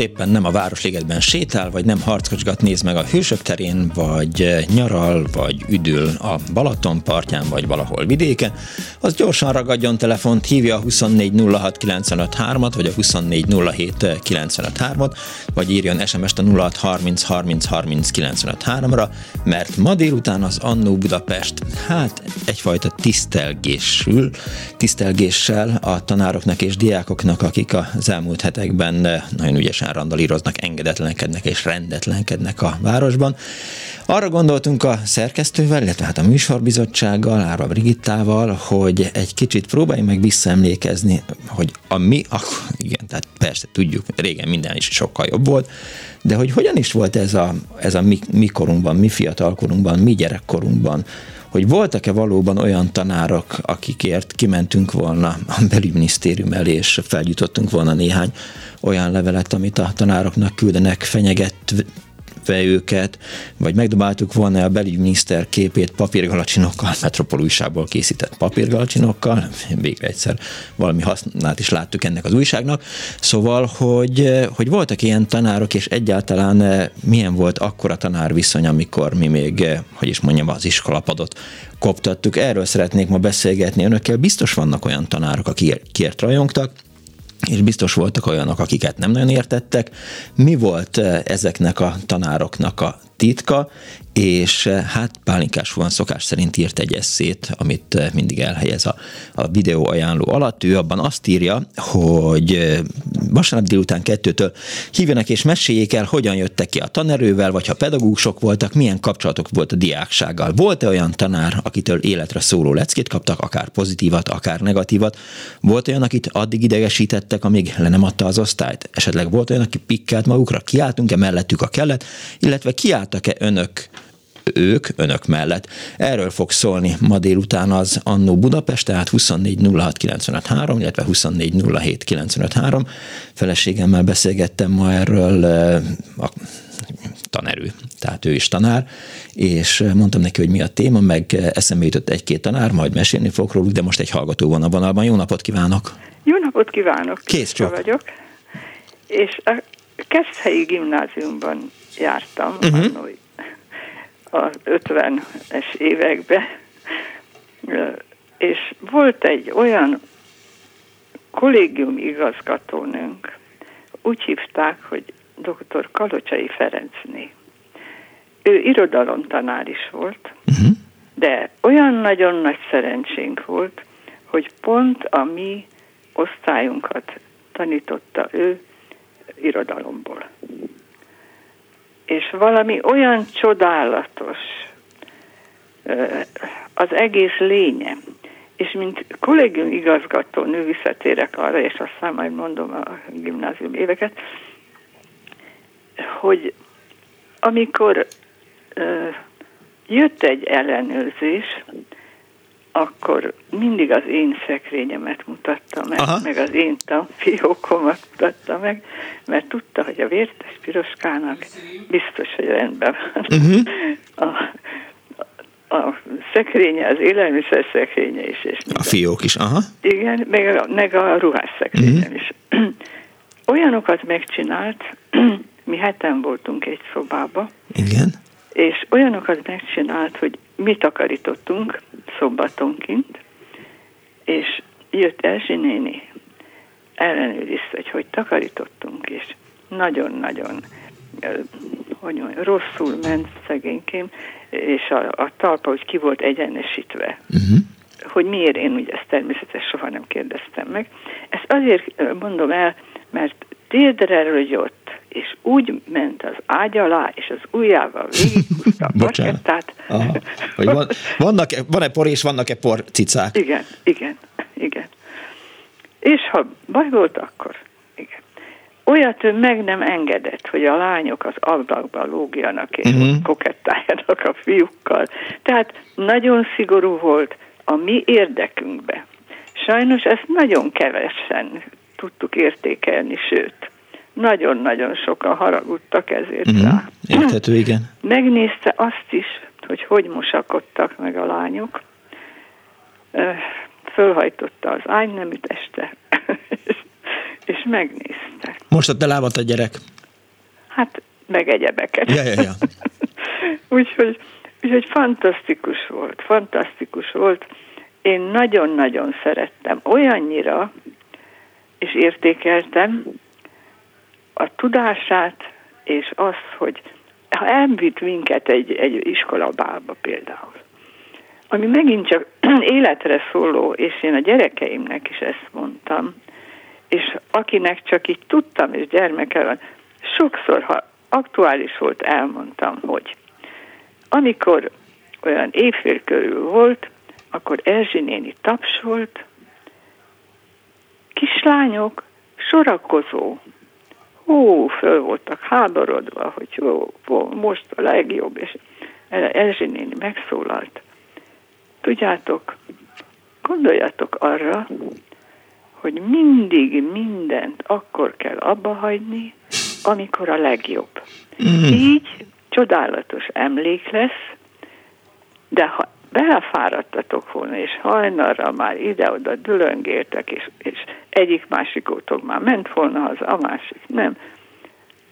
Most éppen nem a Városligetben sétál, vagy nem harckocsgat néz meg a Hősök terén, vagy eh, nyaral, vagy üdül a Balaton partján, vagy valahol vidéken, az gyorsan ragadjon telefont, hívja a 2406953-at, vagy a 2407953-at, vagy írjon SMS-t a 0630303953-ra, mert ma délután az Annó Budapest, hát egyfajta tisztelgésül, tisztelgéssel a tanároknak és diákoknak, akik az elmúlt hetekben eh, nagyon ügyesen randalíroznak, engedetlenkednek és rendetlenkednek a városban. Arra gondoltunk a szerkesztővel, illetve hát a műsorbizottsággal, Ára Brigittával, hogy egy kicsit próbáljunk meg visszaemlékezni, hogy a mi, a, igen, tehát persze tudjuk, régen minden is sokkal jobb volt, de hogy hogyan is volt ez a, ez a mi, mi korunkban, mi fiatalkorunkban, mi gyerekkorunkban, hogy voltak-e valóban olyan tanárok, akikért kimentünk volna a belügyminisztérium elé, és feljutottunk volna néhány olyan levelet, amit a tanároknak küldenek fenyeget őket, vagy megdobáltuk volna a belügyminiszter képét papírgalacsinokkal, Metropol újságból készített papírgalacsinokkal, végre egyszer valami hasznát is láttuk ennek az újságnak. Szóval, hogy, hogy voltak ilyen tanárok, és egyáltalán eh, milyen volt akkora tanárviszony, amikor mi még, eh, hogy is mondjam, az iskolapadot koptattuk. Erről szeretnék ma beszélgetni önökkel. Biztos vannak olyan tanárok, akikért rajongtak, és biztos voltak olyanok, akiket nem nagyon értettek. Mi volt eh, ezeknek a tanároknak a titka, és eh, hát Pálinkás van szokás szerint írt egy eszét, amit eh, mindig elhelyez a, a videó ajánló alatt. Ő abban azt írja, hogy eh, vasárnap délután kettőtől hívjanak és meséljék el, hogyan jöttek ki a tanerővel, vagy ha pedagógusok voltak, milyen kapcsolatok volt a diáksággal. Volt-e olyan tanár, akitől életre szóló leckét kaptak, akár pozitívat, akár negatívat? Volt olyan, akit addig idegesítettek, amíg le nem adta az osztályt? Esetleg volt olyan, aki pikkelt magukra? Kiálltunk-e mellettük a kellet? Illetve kiálltak-e önök ők, önök mellett. Erről fog szólni ma délután az Annó Budapest, tehát 2406953, illetve 2407953. Feleségemmel beszélgettem ma erről a tanerő, tehát ő is tanár, és mondtam neki, hogy mi a téma, meg eszembe jutott egy-két tanár, majd mesélni fogok róluk, de most egy hallgató van a vonalban. Jó napot kívánok! Jó napot kívánok! Kész csak! vagyok, és a Keszthelyi gimnáziumban jártam, uh-huh az 50-es években, és volt egy olyan kollégium igazgatónőnk, úgy hívták, hogy dr. Kalocsai Ferencné. Ő irodalomtanár is volt, uh-huh. de olyan nagyon nagy szerencsénk volt, hogy pont a mi osztályunkat tanította ő irodalomból és valami olyan csodálatos az egész lénye. És mint kollégium igazgató nő visszatérek arra, és aztán majd mondom a gimnázium éveket, hogy amikor jött egy ellenőrzés, akkor mindig az én szekrényemet mutatta meg, Aha. meg az én tanfiókomat mutatta meg, mert tudta, hogy a vértes piroskának biztos, hogy rendben van. Uh-huh. A, a szekrénye, az élelmiszer szekrénye is. És a fiók is, aha. Igen, meg a, meg a ruhás szekrénye uh-huh. is. olyanokat megcsinált, mi heten voltunk egy szobába. Igen. És olyanokat megcsinált, hogy mi takarítottunk szombatonként, és jött Erzsi néni, ellenőrizte, hogy hogy takarítottunk, és nagyon-nagyon hogy mondjam, rosszul ment szegénykém, és a, a talpa hogy ki volt egyenesítve. Uh-huh. Hogy miért én ugye ezt természetesen soha nem kérdeztem meg. Ezt azért mondom el, mert térdre rögyött, és úgy ment az ágy alá, és az ujjával végighúzta a parkettát. Hogy van, vannak, van-e por és vannak-e por cicák? Igen, igen, igen. És ha baj volt, akkor igen. Olyat ő meg nem engedett, hogy a lányok az ablakba lógjanak és uh-huh. kokettáljanak a fiúkkal. Tehát nagyon szigorú volt a mi érdekünkbe. Sajnos ezt nagyon kevesen tudtuk értékelni, sőt, nagyon-nagyon sokan haragudtak ezért uh-huh. rá. Érthető, igen. Megnézte azt is, hogy hogy mosakodtak meg a lányok. Fölhajtotta az ágyneműt este, és megnézte. Most a lábat a gyerek? Hát, meg egyebeket. Ja, ja, ja. úgyhogy, úgyhogy fantasztikus volt, fantasztikus volt. Én nagyon-nagyon szerettem, olyannyira, és értékeltem a tudását, és az, hogy ha elvitt minket egy, egy iskolabába például, ami megint csak életre szóló, és én a gyerekeimnek is ezt mondtam, és akinek csak így tudtam, és gyermeke van, sokszor, ha aktuális volt, elmondtam, hogy amikor olyan évfél körül volt, akkor Erzsi néni tapsolt, kislányok sorakozó, hú, föl voltak háborodva, hogy jó, most a legjobb, és Erzsi néni megszólalt. Tudjátok, gondoljatok arra, hogy mindig mindent akkor kell abba hagyni, amikor a legjobb. Mm. Így csodálatos emlék lesz, de ha belefáradtatok volna, és hajnalra már ide-oda dülöngéltek, és, és egyik másikótok már ment volna az a másik nem.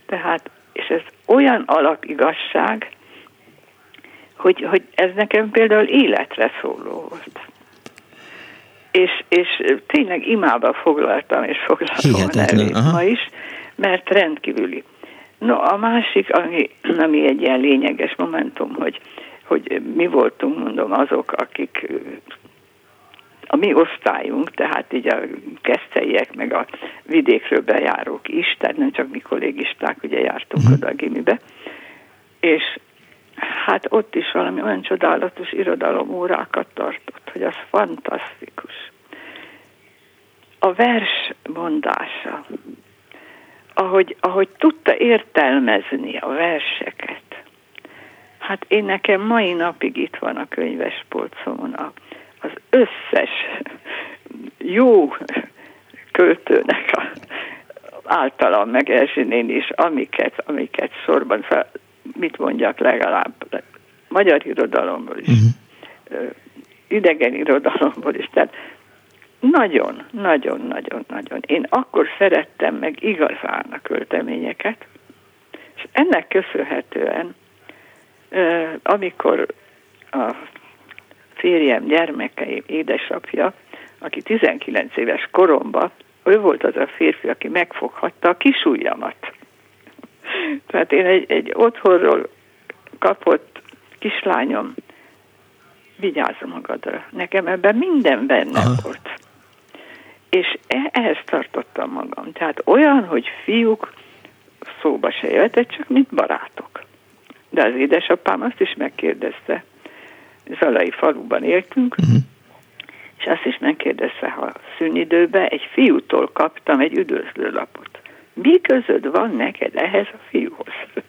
Tehát, és ez olyan alapigazság, hogy, hogy ez nekem például életre szóló volt. És, és tényleg imába foglaltam, és foglaltam ma is, mert rendkívüli. No, a másik, ami, ami egy ilyen lényeges momentum, hogy, hogy mi voltunk, mondom, azok, akik a mi osztályunk, tehát így a keszteiek, meg a vidékről bejárók is, tehát nem csak mi kollégisták, ugye jártunk uh-huh. oda a gimibe, és hát ott is valami olyan csodálatos irodalom órákat tartott, hogy az fantasztikus. A vers mondása, ahogy, ahogy tudta értelmezni a verseket, Hát én nekem mai napig itt van a könyvespolcomon a, az összes jó költőnek a, általam, meg Erzsinén is, amiket, amiket sorban fel, mit mondjak legalább, magyar irodalomból is, uh-huh. idegen irodalomból is, tehát nagyon, nagyon, nagyon, nagyon. Én akkor szerettem meg igazán a költeményeket, és ennek köszönhetően amikor a férjem gyermekeim édesapja, aki 19 éves koromban, ő volt az a férfi, aki megfoghatta a kisujjamat. Tehát én egy, egy otthonról kapott kislányom, vigyázz magadra. Nekem ebben minden benne Aha. volt. És e, ehhez tartottam magam. Tehát olyan, hogy fiúk szóba se jöhetett, csak mint barátok. De az édesapám azt is megkérdezte, Zalai faluban éltünk, uh-huh. és azt is megkérdezte, ha szünidőben egy fiútól kaptam egy üdvözlőlapot. Mi közöd van neked ehhez a fiúhoz?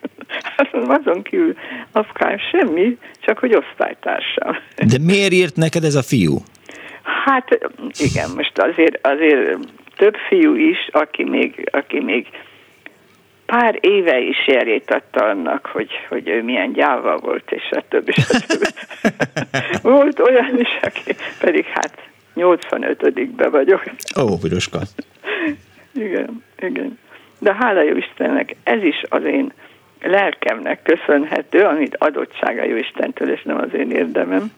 Hát azon kívül afkán semmi, csak hogy osztálytársam. De miért írt neked ez a fiú? Hát igen, most azért, azért több fiú is, aki még, aki még pár éve is jelét adta annak, hogy, hogy ő milyen gyáva volt, és a többi, volt olyan is, aki pedig hát 85-be vagyok. Ó, Piroska. igen, igen. de hála jó Istennek ez is az én lelkemnek köszönhető, amit adottsága jó Istentől, és nem az én érdemem,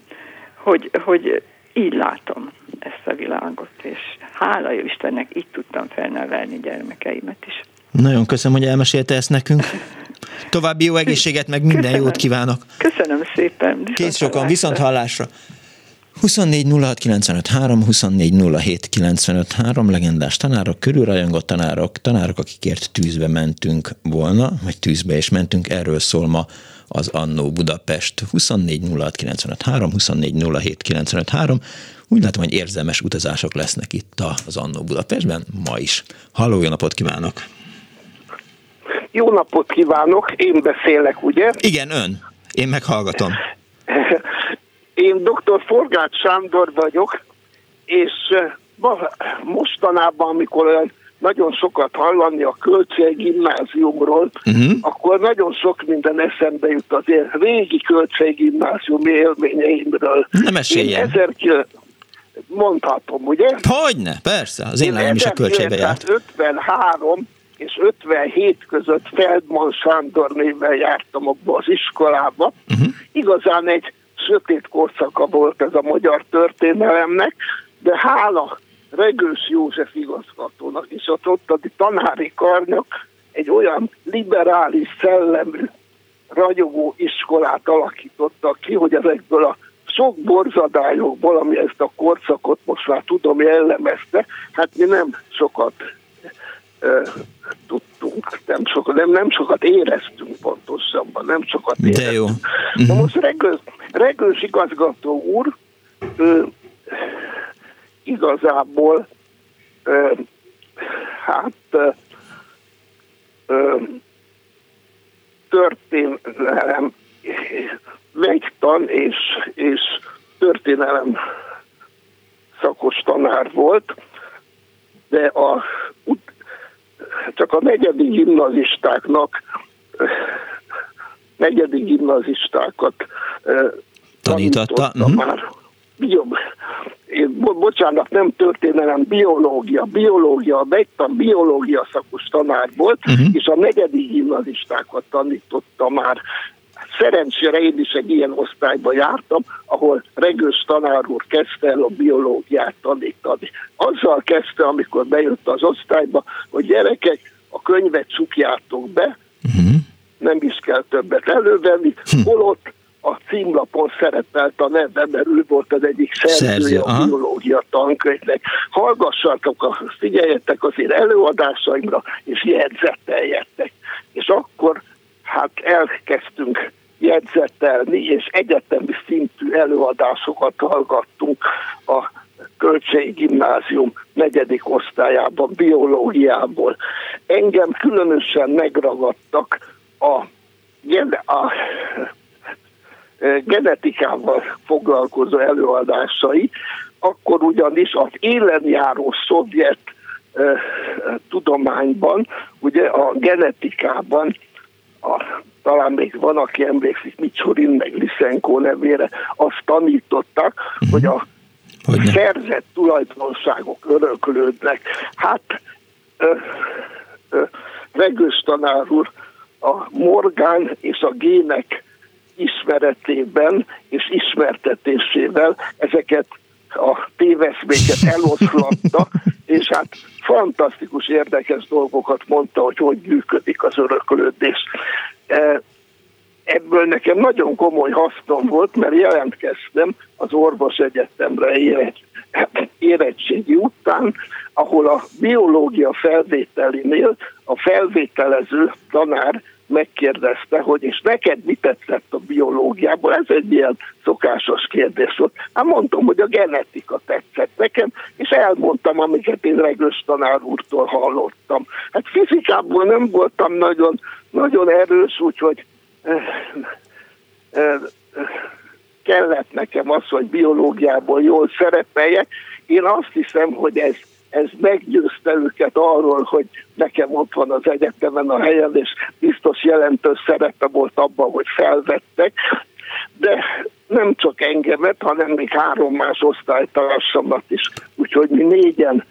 hogy, hogy így látom ezt a világot, és hála jó Istennek így tudtam felnevelni gyermekeimet is. Nagyon köszönöm, hogy elmesélte ezt nekünk. További jó egészséget, meg minden köszönöm. jót kívánok. Köszönöm szépen. Kész sokan, viszont hallásra. 24 24 legendás tanárok, körülrajongott tanárok, tanárok, akikért tűzbe mentünk volna, vagy tűzbe is mentünk, erről szól ma az Annó Budapest 24 24 Úgy látom, hogy érzelmes utazások lesznek itt az Annó Budapestben ma is. Halló, jó napot kívánok! Jó napot kívánok, én beszélek, ugye? Igen, ön. Én meghallgatom. Én dr. Forgács Sándor vagyok, és mostanában, amikor olyan nagyon sokat hallani a Kölcsei Gimnáziumról, uh-huh. akkor nagyon sok minden eszembe jut az én régi Kölcsei Gimnázium élményeimről. Nem meséljen. Ezer Mondhatom, ugye? Hogyne, persze, az én lányom is a költségbe járt. 53 és 57 között Feldman Sándor névvel jártam abba az iskolába. Uh-huh. Igazán egy sötét korszaka volt ez a magyar történelemnek, de hála Regős József igazgatónak, és ott ott a tanári karnyak egy olyan liberális szellemű, ragyogó iskolát alakítottak ki, hogy ezekből a sok borzadályokból, ami ezt a korszakot most már tudom jellemezte, hát mi nem sokat tudtunk, nem sokat, nem, nem sokat éreztünk pontosabban, nem sokat éreztünk. De jó. Uh-huh. Na most Regős, Regős igazgató úr ő, igazából ö, hát ö, történelem vegytan és, és történelem szakos tanár volt, de a csak a negyedik gimnazistáknak negyedik gimnazistákat tanította, uh-huh. már. Bio, bocsánat, nem történelem, biológia, biológia, megtan biológia szakos tanár volt, uh-huh. és a negyedik gimnazistákat tanította már Szerencsére én is egy ilyen osztályba jártam, ahol Regős tanár úr kezdte el a biológiát tanítani. Azzal kezdte, amikor bejött az osztályba, hogy gyerekek, a könyvet csukjátok be, uh-huh. nem is kell többet elővenni, hm. holott a címlapon szerepelt a neve, mert ő volt az egyik szerzője a biológia tankönyvnek. Hallgassatok, figyeljetek az én előadásaimra, és jegyzeteljetek. És akkor hát elkezdtünk jegyzetelni, és egyetemi szintű előadásokat hallgattunk a Kölcsei Gimnázium negyedik osztályában, biológiából. Engem különösen megragadtak a, a genetikával foglalkozó előadásai, akkor ugyanis az élenjáró szovjet tudományban, ugye a genetikában a, talán még van, aki emlékszik Micsorin meg Liszenko nevére, azt tanítottak, uh-huh. hogy a Hogyne. szerzett tulajdonságok öröklődnek. Hát ö, ö, Regős tanár úr a morgán és a gének ismeretében és ismertetésével ezeket a téveszméket eloszlatta, és hát fantasztikus, érdekes dolgokat mondta, hogy hogy működik az öröklődés. E, ebből nekem nagyon komoly hasznom volt, mert jelentkeztem az orvos egyetemre érettségi után, ahol a biológia felvételinél a felvételező tanár megkérdezte, hogy és neked mi tetszett a biológiából? Ez egy ilyen szokásos kérdés volt. Hát mondtam, hogy a genetika tetszett nekem, és elmondtam, amiket én Regős tanár úrtól hallottam. Hát fizikából nem voltam nagyon, nagyon erős, úgyhogy eh, eh, kellett nekem az, hogy biológiából jól szerepeljek. Én azt hiszem, hogy ez ez meggyőzte őket arról, hogy nekem ott van az egyetemen a helyen, és biztos jelentős szerepe volt abban, hogy felvettek, de nem csak engemet, hanem még három más osztálytársamat is, úgyhogy mi négyen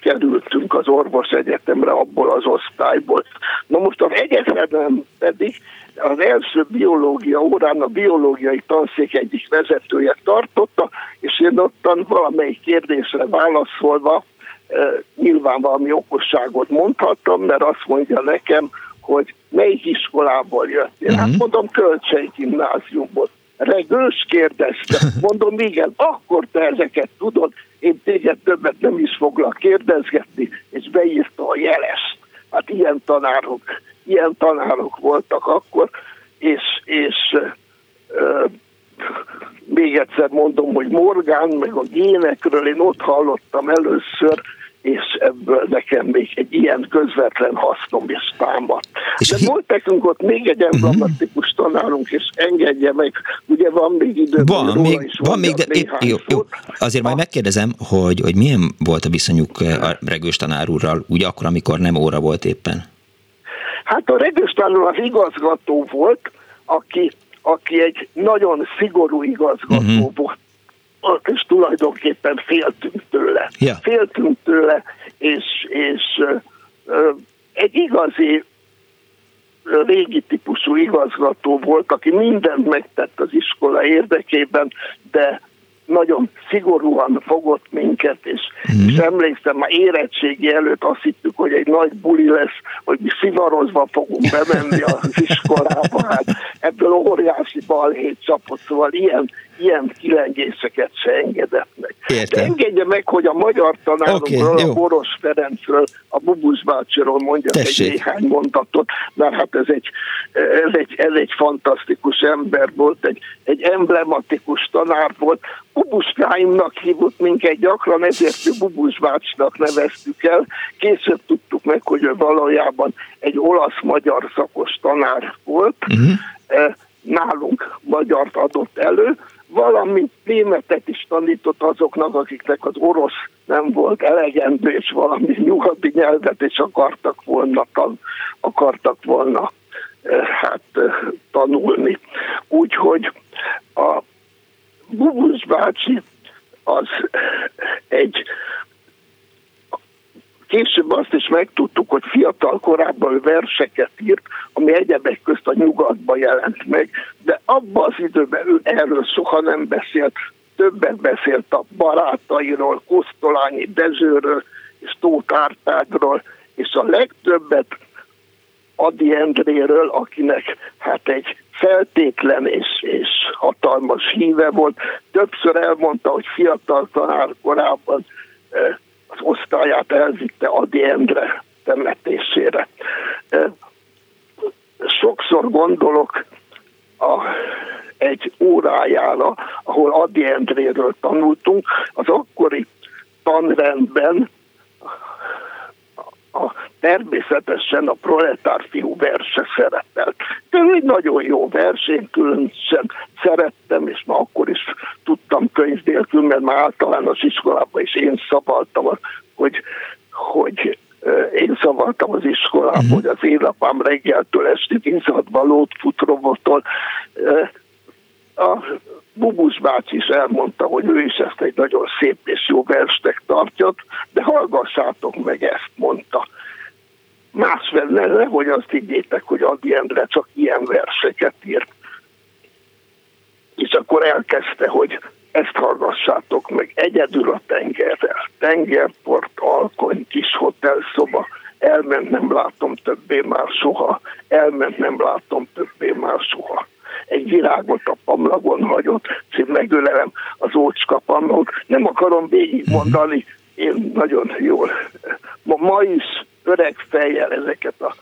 kerültünk az orvos egyetemre abból az osztályból. Na most az egyetemen pedig az első biológia órán a biológiai tanszék egyik vezetője tartotta, és én ottan valamelyik kérdésre válaszolva nyilván valami okosságot mondhattam, mert azt mondja nekem, hogy melyik iskolából jött. Én uh-huh. hát mhm. mondom, Kölcsei gimnáziumból. Regős kérdezte. Mondom, igen, akkor te ezeket tudod, én téged többet nem is foglak kérdezgetni, és beírta a jelest. Hát ilyen tanárok, ilyen tanárok voltak akkor, és, és ö, még egyszer mondom, hogy Morgán, meg a génekről én ott hallottam először, és ebből nekem még egy ilyen közvetlen hasznom is támadt. És De hi- volt nekünk ott még egy mhm. emblematikus uh-huh. tanárunk, és engedje meg, ugye van még idő. Van, még, is van még, de épp, jó, jó. Azért majd megkérdezem, hogy, hogy milyen volt a viszonyuk eh, a regős tanár úrral, ugye akkor, amikor nem óra volt éppen? Hát a tanár az igazgató volt, aki, aki egy nagyon szigorú igazgató uh-huh. volt és tulajdonképpen féltünk tőle. Yeah. Féltünk tőle, és, és ö, egy igazi régi típusú igazgató volt, aki mindent megtett az iskola érdekében, de nagyon szigorúan fogott minket, és, mm. és emlékszem, már érettségi előtt azt hittük, hogy egy nagy buli lesz, hogy mi szivarozva fogunk bemenni az iskolába, hát ebből óriási balhét csapott, szóval ilyen, ilyen kilengéseket se engedett meg. Értem. De engedje meg, hogy a magyar tanárunkról, okay, a Boros Ferencről, a Bubus bácsiról mondjak Tessék. egy néhány mondatot, mert hát ez egy, ez egy, ez egy fantasztikus ember volt, egy, egy emblematikus tanár volt. Bubuskáimnak hívott minket gyakran, ezért ő Bubus bácsnak neveztük el. Később tudtuk meg, hogy ő valójában egy olasz-magyar szakos tanár volt. Uh-huh. Nálunk magyart adott elő, valamint németet is tanított azoknak, akiknek az orosz nem volt elegendő, és valami nyugati nyelvet is akartak volna, tan, akartak volna eh, hát eh, tanulni. Úgyhogy a Bubus bácsi az egy Később azt is megtudtuk, hogy fiatal korában verseket írt, ami egyebek közt a nyugatba jelent meg, de abban az időben ő erről soha nem beszélt, többet beszélt a barátairól, Kosztolányi Dezsőről és Tóth Árpádról, és a legtöbbet Adi Endréről, akinek hát egy feltétlen és, és hatalmas híve volt. Többször elmondta, hogy fiatal tanár korában eh, az osztályát elvitte Adi Endre temetésére. Sokszor gondolok a, egy órájára, ahol Adi Endréről tanultunk, az akkori tanrendben a, természetesen a proletár fiú verse szerepelt. De egy nagyon jó vers, én különösen szerettem, és ma akkor is tudtam könyv nélkül, mert már általános iskolában is én szabaltam, hogy, hogy én szavaltam az iskolában, uh-huh. hogy az élapám reggeltől estig izzadva lót fut robottól. A Bubus bácsi is elmondta, hogy ő is ezt egy nagyon szép és jó verstek tartja, de hallgassátok meg, ezt mondta. Más venne, hogy azt higgyétek, hogy Adi Endre csak ilyen verseket írt. És akkor elkezdte, hogy ezt hallgassátok meg, egyedül a tengerrel, tengerport, alkony, kis hotelszoba, elment nem látom többé már soha, elment nem látom többé már soha egy virágot a pamlagon hagyott, szép megölelem az ócska pamlog. Nem akarom végigmondani, én nagyon jól. Ma, ma is öreg fejjel ezeket a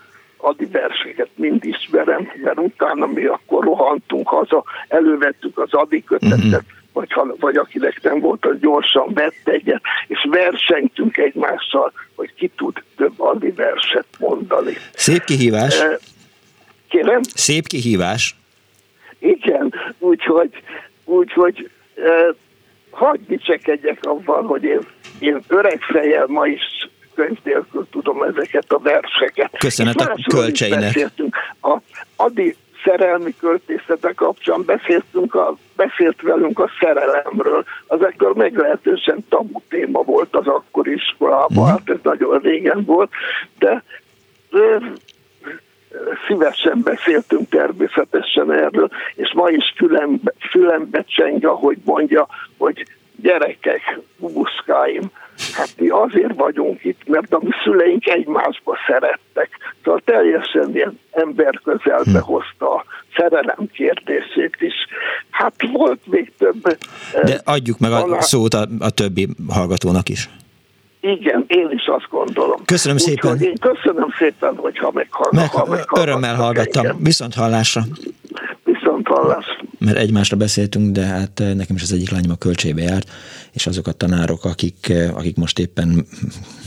adi verseket mind ismerem, mert utána mi akkor rohantunk haza, elővettük az adi kötetet, uh-huh. vagy, akinek nem volt, az gyorsan vett egyet, és versengtünk egymással, hogy ki tud több adi verset mondani. Szép kihívás. Eh, kérem? Szép kihívás. Igen, úgyhogy, úgyhogy eh, hagyj dicsekedjek abban, hogy én, én öreg fejjel ma is könyv nélkül tudom ezeket a verseket. Köszönet a kölcseinek. A Adi szerelmi költészete kapcsán beszéltünk a, beszélt velünk a szerelemről. Az ekkor meglehetősen tabu téma volt az akkori iskolában, hát ez nagyon régen volt, de szívesen beszéltünk természetesen erről, és ma is fülembe, fülembe cseng, ahogy mondja, hogy gyerekek, bubuszkáim, hát mi azért vagyunk itt, mert a mi szüleink egymásba szerettek. Szóval teljesen ilyen ember közelbe hm. hozta a szerelem kérdését is. Hát volt még több... De adjuk meg a szót a, a többi hallgatónak is. Igen, én is azt gondolom. Köszönöm Úgy, szépen. Én köszönöm szépen, hogyha meghallgattam. Meg, ha örömmel hallgattam. Engem. Viszont hallásra. Viszont hallásra. Mert egymásra beszéltünk, de hát eh, nekem is az egyik lányom a költségbe járt, és azok a tanárok, akik, eh, akik most éppen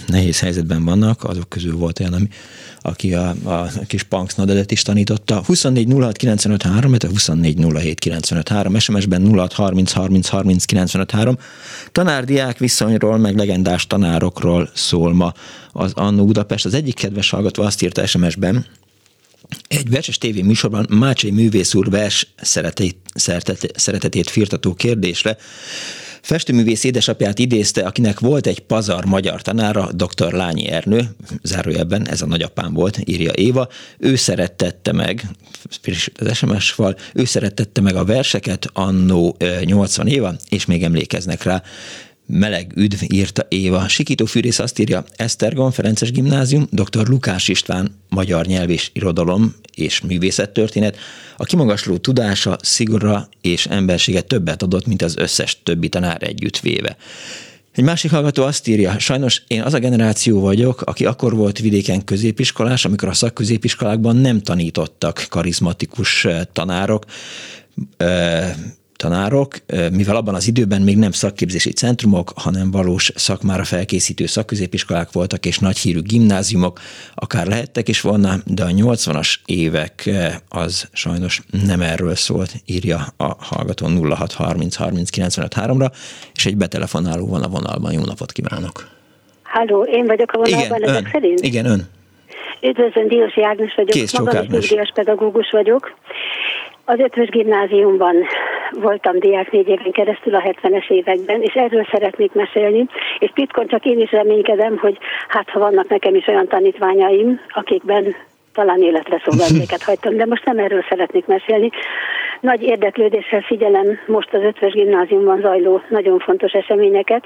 nehéz helyzetben vannak, azok közül volt olyan, ami aki a, a kis Punks Nodedet is tanította. 24 06 95 3, 24 07 95 3, SMS-ben 06 30 30 30 95 3. Tanár-diák viszonyról, meg legendás tanárokról szól ma az Annó Budapest. Az egyik kedves hallgató azt írta SMS-ben, egy verses tévé műsorban Mácsai művész úr vers szeretetét, szeretetét firtató kérdésre Festőművész édesapját idézte, akinek volt egy pazar magyar tanára, dr. Lányi Ernő, zárójelben ez a nagyapám volt, írja Éva, ő szerettette meg, az SMS-val, ő szerettette meg a verseket annó 80 éva, és még emlékeznek rá. Meleg üdv, írta Éva. Sikító Fűrész azt írja, Esztergom, Ferences Gimnázium, dr. Lukás István, magyar nyelv és irodalom és művészettörténet. A kimagasló tudása, szigorra és embersége többet adott, mint az összes többi tanár együtt véve. Egy másik hallgató azt írja, sajnos én az a generáció vagyok, aki akkor volt vidéken középiskolás, amikor a szakközépiskolákban nem tanítottak karizmatikus eh, tanárok, eh, tanárok, mivel abban az időben még nem szakképzési centrumok, hanem valós szakmára felkészítő szakközépiskolák voltak, és nagy hírű gimnáziumok akár lehettek is volna, de a 80-as évek az sajnos nem erről szólt, írja a hallgató 0630 30 ra és egy betelefonáló van a vonalban. Jó napot kívánok! Halló, én vagyok a vonalban igen, ezek ön, szerint? Igen, ön. Üdvözlöm, Dílosi Ágnes vagyok, Kész, magam is pedagógus vagyok. Az ötvös gimnáziumban voltam diák négy éven keresztül a 70-es években, és erről szeretnék mesélni, és titkon csak én is reménykedem, hogy hát ha vannak nekem is olyan tanítványaim, akikben talán életre szólalméket hagytam, de most nem erről szeretnék mesélni. Nagy érdeklődéssel figyelem most az ötvös gimnáziumban zajló nagyon fontos eseményeket.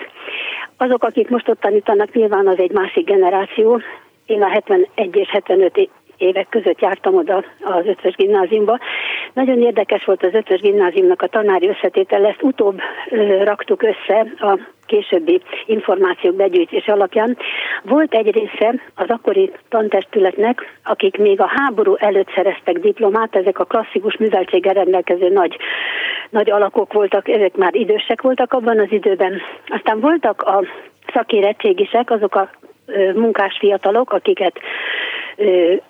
Azok, akik most ott tanítanak, nyilván az egy másik generáció. Én a 71 és 75 évek között jártam oda az ötös gimnáziumba. Nagyon érdekes volt az ötös gimnáziumnak a tanári összetétel, ezt utóbb raktuk össze a későbbi információk begyűjtés alapján. Volt egy része az akkori tantestületnek, akik még a háború előtt szereztek diplomát, ezek a klasszikus műveltséggel rendelkező nagy, nagy alakok voltak, ezek már idősek voltak abban az időben. Aztán voltak a szakérettségisek, azok a munkás fiatalok, akiket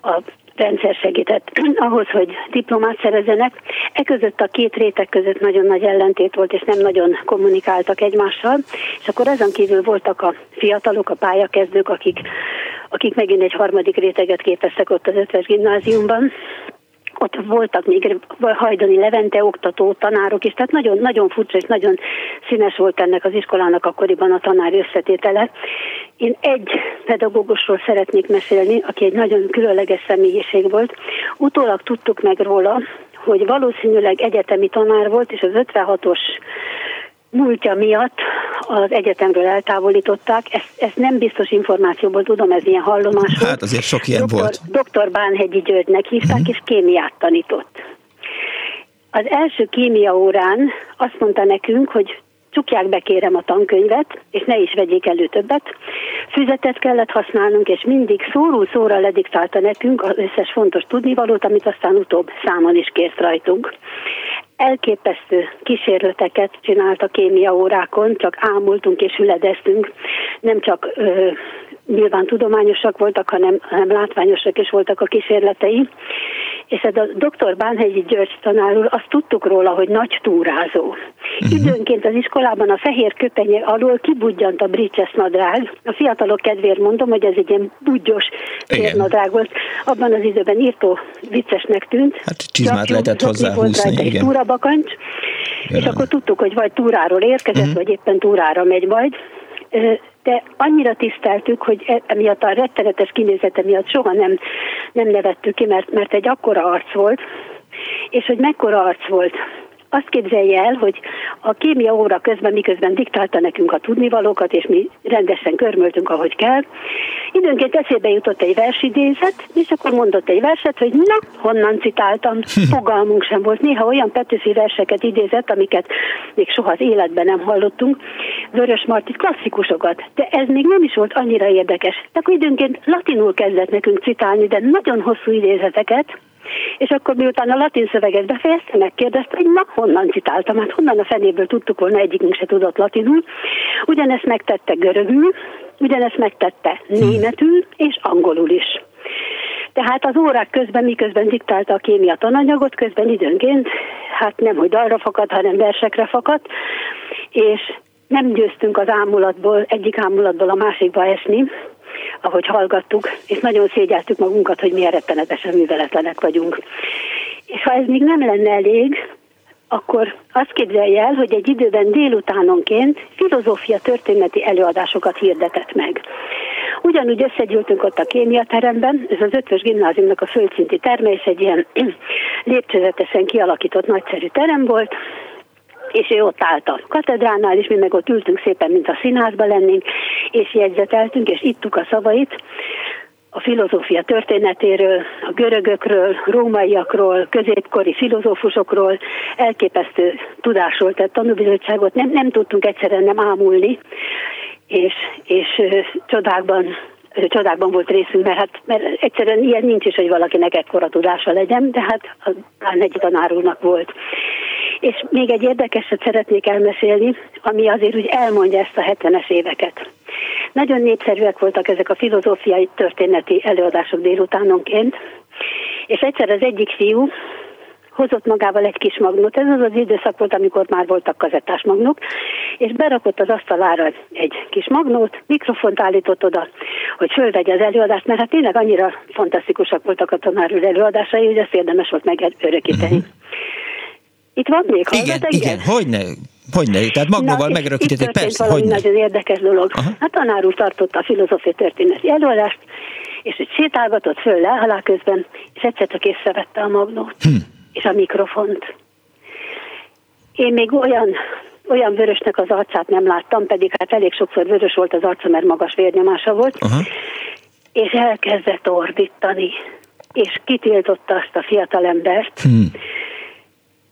a rendszer segített ahhoz, hogy diplomát szerezzenek. E között a két réteg között nagyon nagy ellentét volt, és nem nagyon kommunikáltak egymással. És akkor ezen kívül voltak a fiatalok, a pályakezdők, akik, akik megint egy harmadik réteget képeztek ott az ötves gimnáziumban ott voltak még Hajdani Levente oktató tanárok is, tehát nagyon, nagyon furcsa és nagyon színes volt ennek az iskolának akkoriban a tanár összetétele. Én egy pedagógusról szeretnék mesélni, aki egy nagyon különleges személyiség volt. Utólag tudtuk meg róla, hogy valószínűleg egyetemi tanár volt, és az 56-os múltja miatt az egyetemről eltávolították. Ezt, ezt nem biztos információból tudom, ez ilyen hallomás. Hát azért sok ilyen doktor, volt. Doktor Bánhegyi Györgynek hívták, uh-huh. és kémiát tanított. Az első kémia órán azt mondta nekünk, hogy csukják be kérem a tankönyvet, és ne is vegyék elő többet. Füzetet kellett használnunk, és mindig szóról szóra lediktálta nekünk az összes fontos tudnivalót, amit aztán utóbb számon is kért rajtunk. Elképesztő kísérleteket csinált a kémia órákon, csak ámultunk és üledeztünk. Nem csak ö, nyilván tudományosak voltak, hanem, hanem látványosak is voltak a kísérletei. És ez a dr. Bánhegyi György tanár úr, azt tudtuk róla, hogy nagy túrázó. Uh-huh. Időnként az iskolában a fehér köpenye alól kibudjant a bricses nadrág. A fiatalok kedvéért mondom, hogy ez egy ilyen budgyos nadrág volt. Abban az időben írtó viccesnek tűnt. Hát csizmát lehetett hozzá húszni, igen. Egy túrabakancs, és akkor tudtuk, hogy vagy túráról érkezett, uh-huh. vagy éppen túrára megy majd de annyira tiszteltük, hogy e, emiatt a rettenetes kinézete miatt soha nem, nem nevettük ki, mert, mert egy akkora arc volt, és hogy mekkora arc volt azt képzelje el, hogy a kémia óra közben, miközben diktálta nekünk a tudnivalókat, és mi rendesen körmöltünk, ahogy kell, időnként eszébe jutott egy versidézet, és akkor mondott egy verset, hogy na, honnan citáltam, fogalmunk sem volt. Néha olyan Petőfi verseket idézett, amiket még soha az életben nem hallottunk, Vörös Marti klasszikusokat, de ez még nem is volt annyira érdekes. De akkor időnként latinul kezdett nekünk citálni, de nagyon hosszú idézeteket, és akkor miután a latin szöveget befejezte, megkérdezte, hogy na, honnan citáltam, hát honnan a fenéből tudtuk volna, egyikünk se tudott latinul. Ugyanezt megtette görögül, ugyanezt megtette németül és angolul is. Tehát az órák közben, miközben diktálta a kémia tananyagot, közben időnként, hát nem, hogy dalra fakadt, hanem versekre fakadt, és nem győztünk az ámulatból, egyik ámulatból a másikba esni, ahogy hallgattuk, és nagyon szégyeltük magunkat, hogy milyen rettenetesen műveletlenek vagyunk. És ha ez még nem lenne elég, akkor azt képzelje el, hogy egy időben délutánonként filozófia történeti előadásokat hirdetett meg. Ugyanúgy összegyűltünk ott a kémiateremben, ez az ötvös gimnáziumnak a földszinti terme, és egy ilyen lépcsőzetesen kialakított nagyszerű terem volt, és ő ott állt a katedránál, és mi meg ott ültünk szépen, mint a színházba lennénk, és jegyzeteltünk, és ittuk a szavait, a filozófia történetéről, a görögökről, rómaiakról, középkori filozófusokról elképesztő tudásról tett tanúbizottságot, nem, nem tudtunk egyszerűen nem ámulni, és, és csodákban csodákban volt részünk, mert, hát, mert egyszerűen ilyen nincs is, hogy valakinek ekkora tudása legyen, de hát a egy tanár úrnak volt. És még egy érdekeset szeretnék elmesélni, ami azért úgy elmondja ezt a 70-es éveket. Nagyon népszerűek voltak ezek a filozófiai történeti előadások délutánonként, és egyszer az egyik fiú hozott magával egy kis magnót, ez az az időszak volt, amikor már voltak kazettás magnók, és berakott az asztalára egy kis magnót, mikrofont állított oda, hogy fölvegye az előadást, mert hát tényleg annyira fantasztikusak voltak a tanár előadásai, hogy ezt érdemes volt megörökíteni. Uh-huh. Itt van még, hallgat Igen, engem? igen, hogyne, hogyne, tehát magnóval megörökítették, persze, hogy nagyon érdekes dolog. Aha. Hát tanár úr tartotta a filozófia történeti előadást, és egy sétálgatott föl le alá közben, és egyszer csak észrevette a magnót, hm. és a mikrofont. Én még olyan olyan vörösnek az arcát nem láttam, pedig hát elég sokszor vörös volt az arca, mert magas vérnyomása volt, Aha. és elkezdett ordítani, és kitiltotta azt a fiatalembert, hmm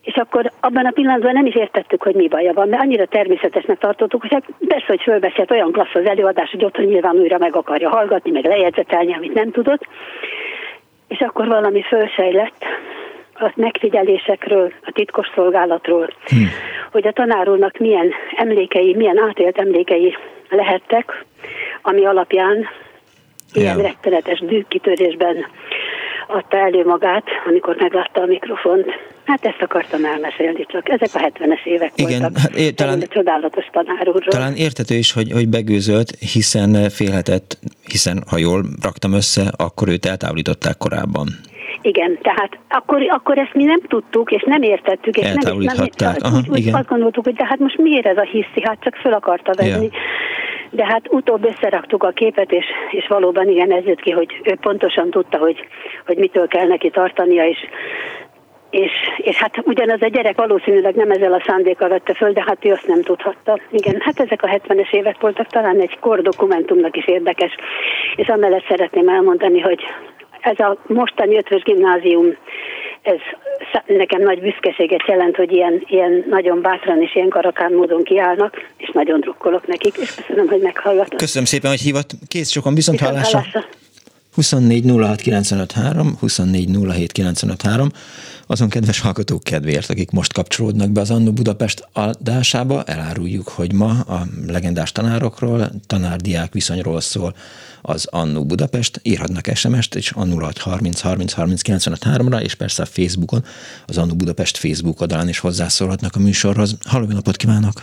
és akkor abban a pillanatban nem is értettük, hogy mi baja van, mert annyira természetesnek tartottuk, hogy hát persze, hogy fölbeszélt olyan klassz az előadás, hogy otthon nyilván újra meg akarja hallgatni, meg lejegyzetelni, amit nem tudott, és akkor valami fölsejlett a megfigyelésekről, a titkos szolgálatról, hmm. hogy a tanárulnak milyen emlékei, milyen átélt emlékei lehettek, ami alapján ilyen rettenetes dűkitörésben adta elő magát, amikor meglátta a mikrofont. Hát ezt akartam elmesélni, csak ezek a 70-es évek Igen, voltak. Hát, é, talán, csodálatos tanár úrról. Talán értető is, hogy, hogy begőzölt, hiszen félhetett, hiszen ha jól raktam össze, akkor őt eltávolították korábban. Igen, tehát akkor, akkor ezt mi nem tudtuk, és nem értettük, és nem, nem Aha, úgy, úgy igen. azt gondoltuk, hogy de hát most miért ez a hiszi, hát csak föl akarta venni. Ja. De hát utóbb összeraktuk a képet, és, és valóban igen, ez jött ki, hogy ő pontosan tudta, hogy, hogy mitől kell neki tartania, és és, és hát ugyanaz a gyerek valószínűleg nem ezzel a szándékkal vette föl, de hát ő azt nem tudhatta. Igen, hát ezek a 70-es évek voltak, talán egy kordokumentumnak is érdekes, és amellett szeretném elmondani, hogy ez a mostani ötvös gimnázium, ez nekem nagy büszkeséget jelent, hogy ilyen, ilyen nagyon bátran és ilyen karakán módon kiállnak, és nagyon drukkolok nekik, és köszönöm, hogy meghallgatott. Köszönöm szépen, hogy hívott. Kész sokan viszont hallásra. hallásra. 24 06 24 azon kedves hallgatók kedvéért, akik most kapcsolódnak be az Annó Budapest adásába, eláruljuk, hogy ma a legendás tanárokról, tanárdiák viszonyról szól az Annó Budapest, írhatnak SMS-t, és a 06 30 30 30 95 ra és persze a Facebookon, az Annó Budapest Facebook oldalán is hozzászólhatnak a műsorhoz. Halló, napot kívánok!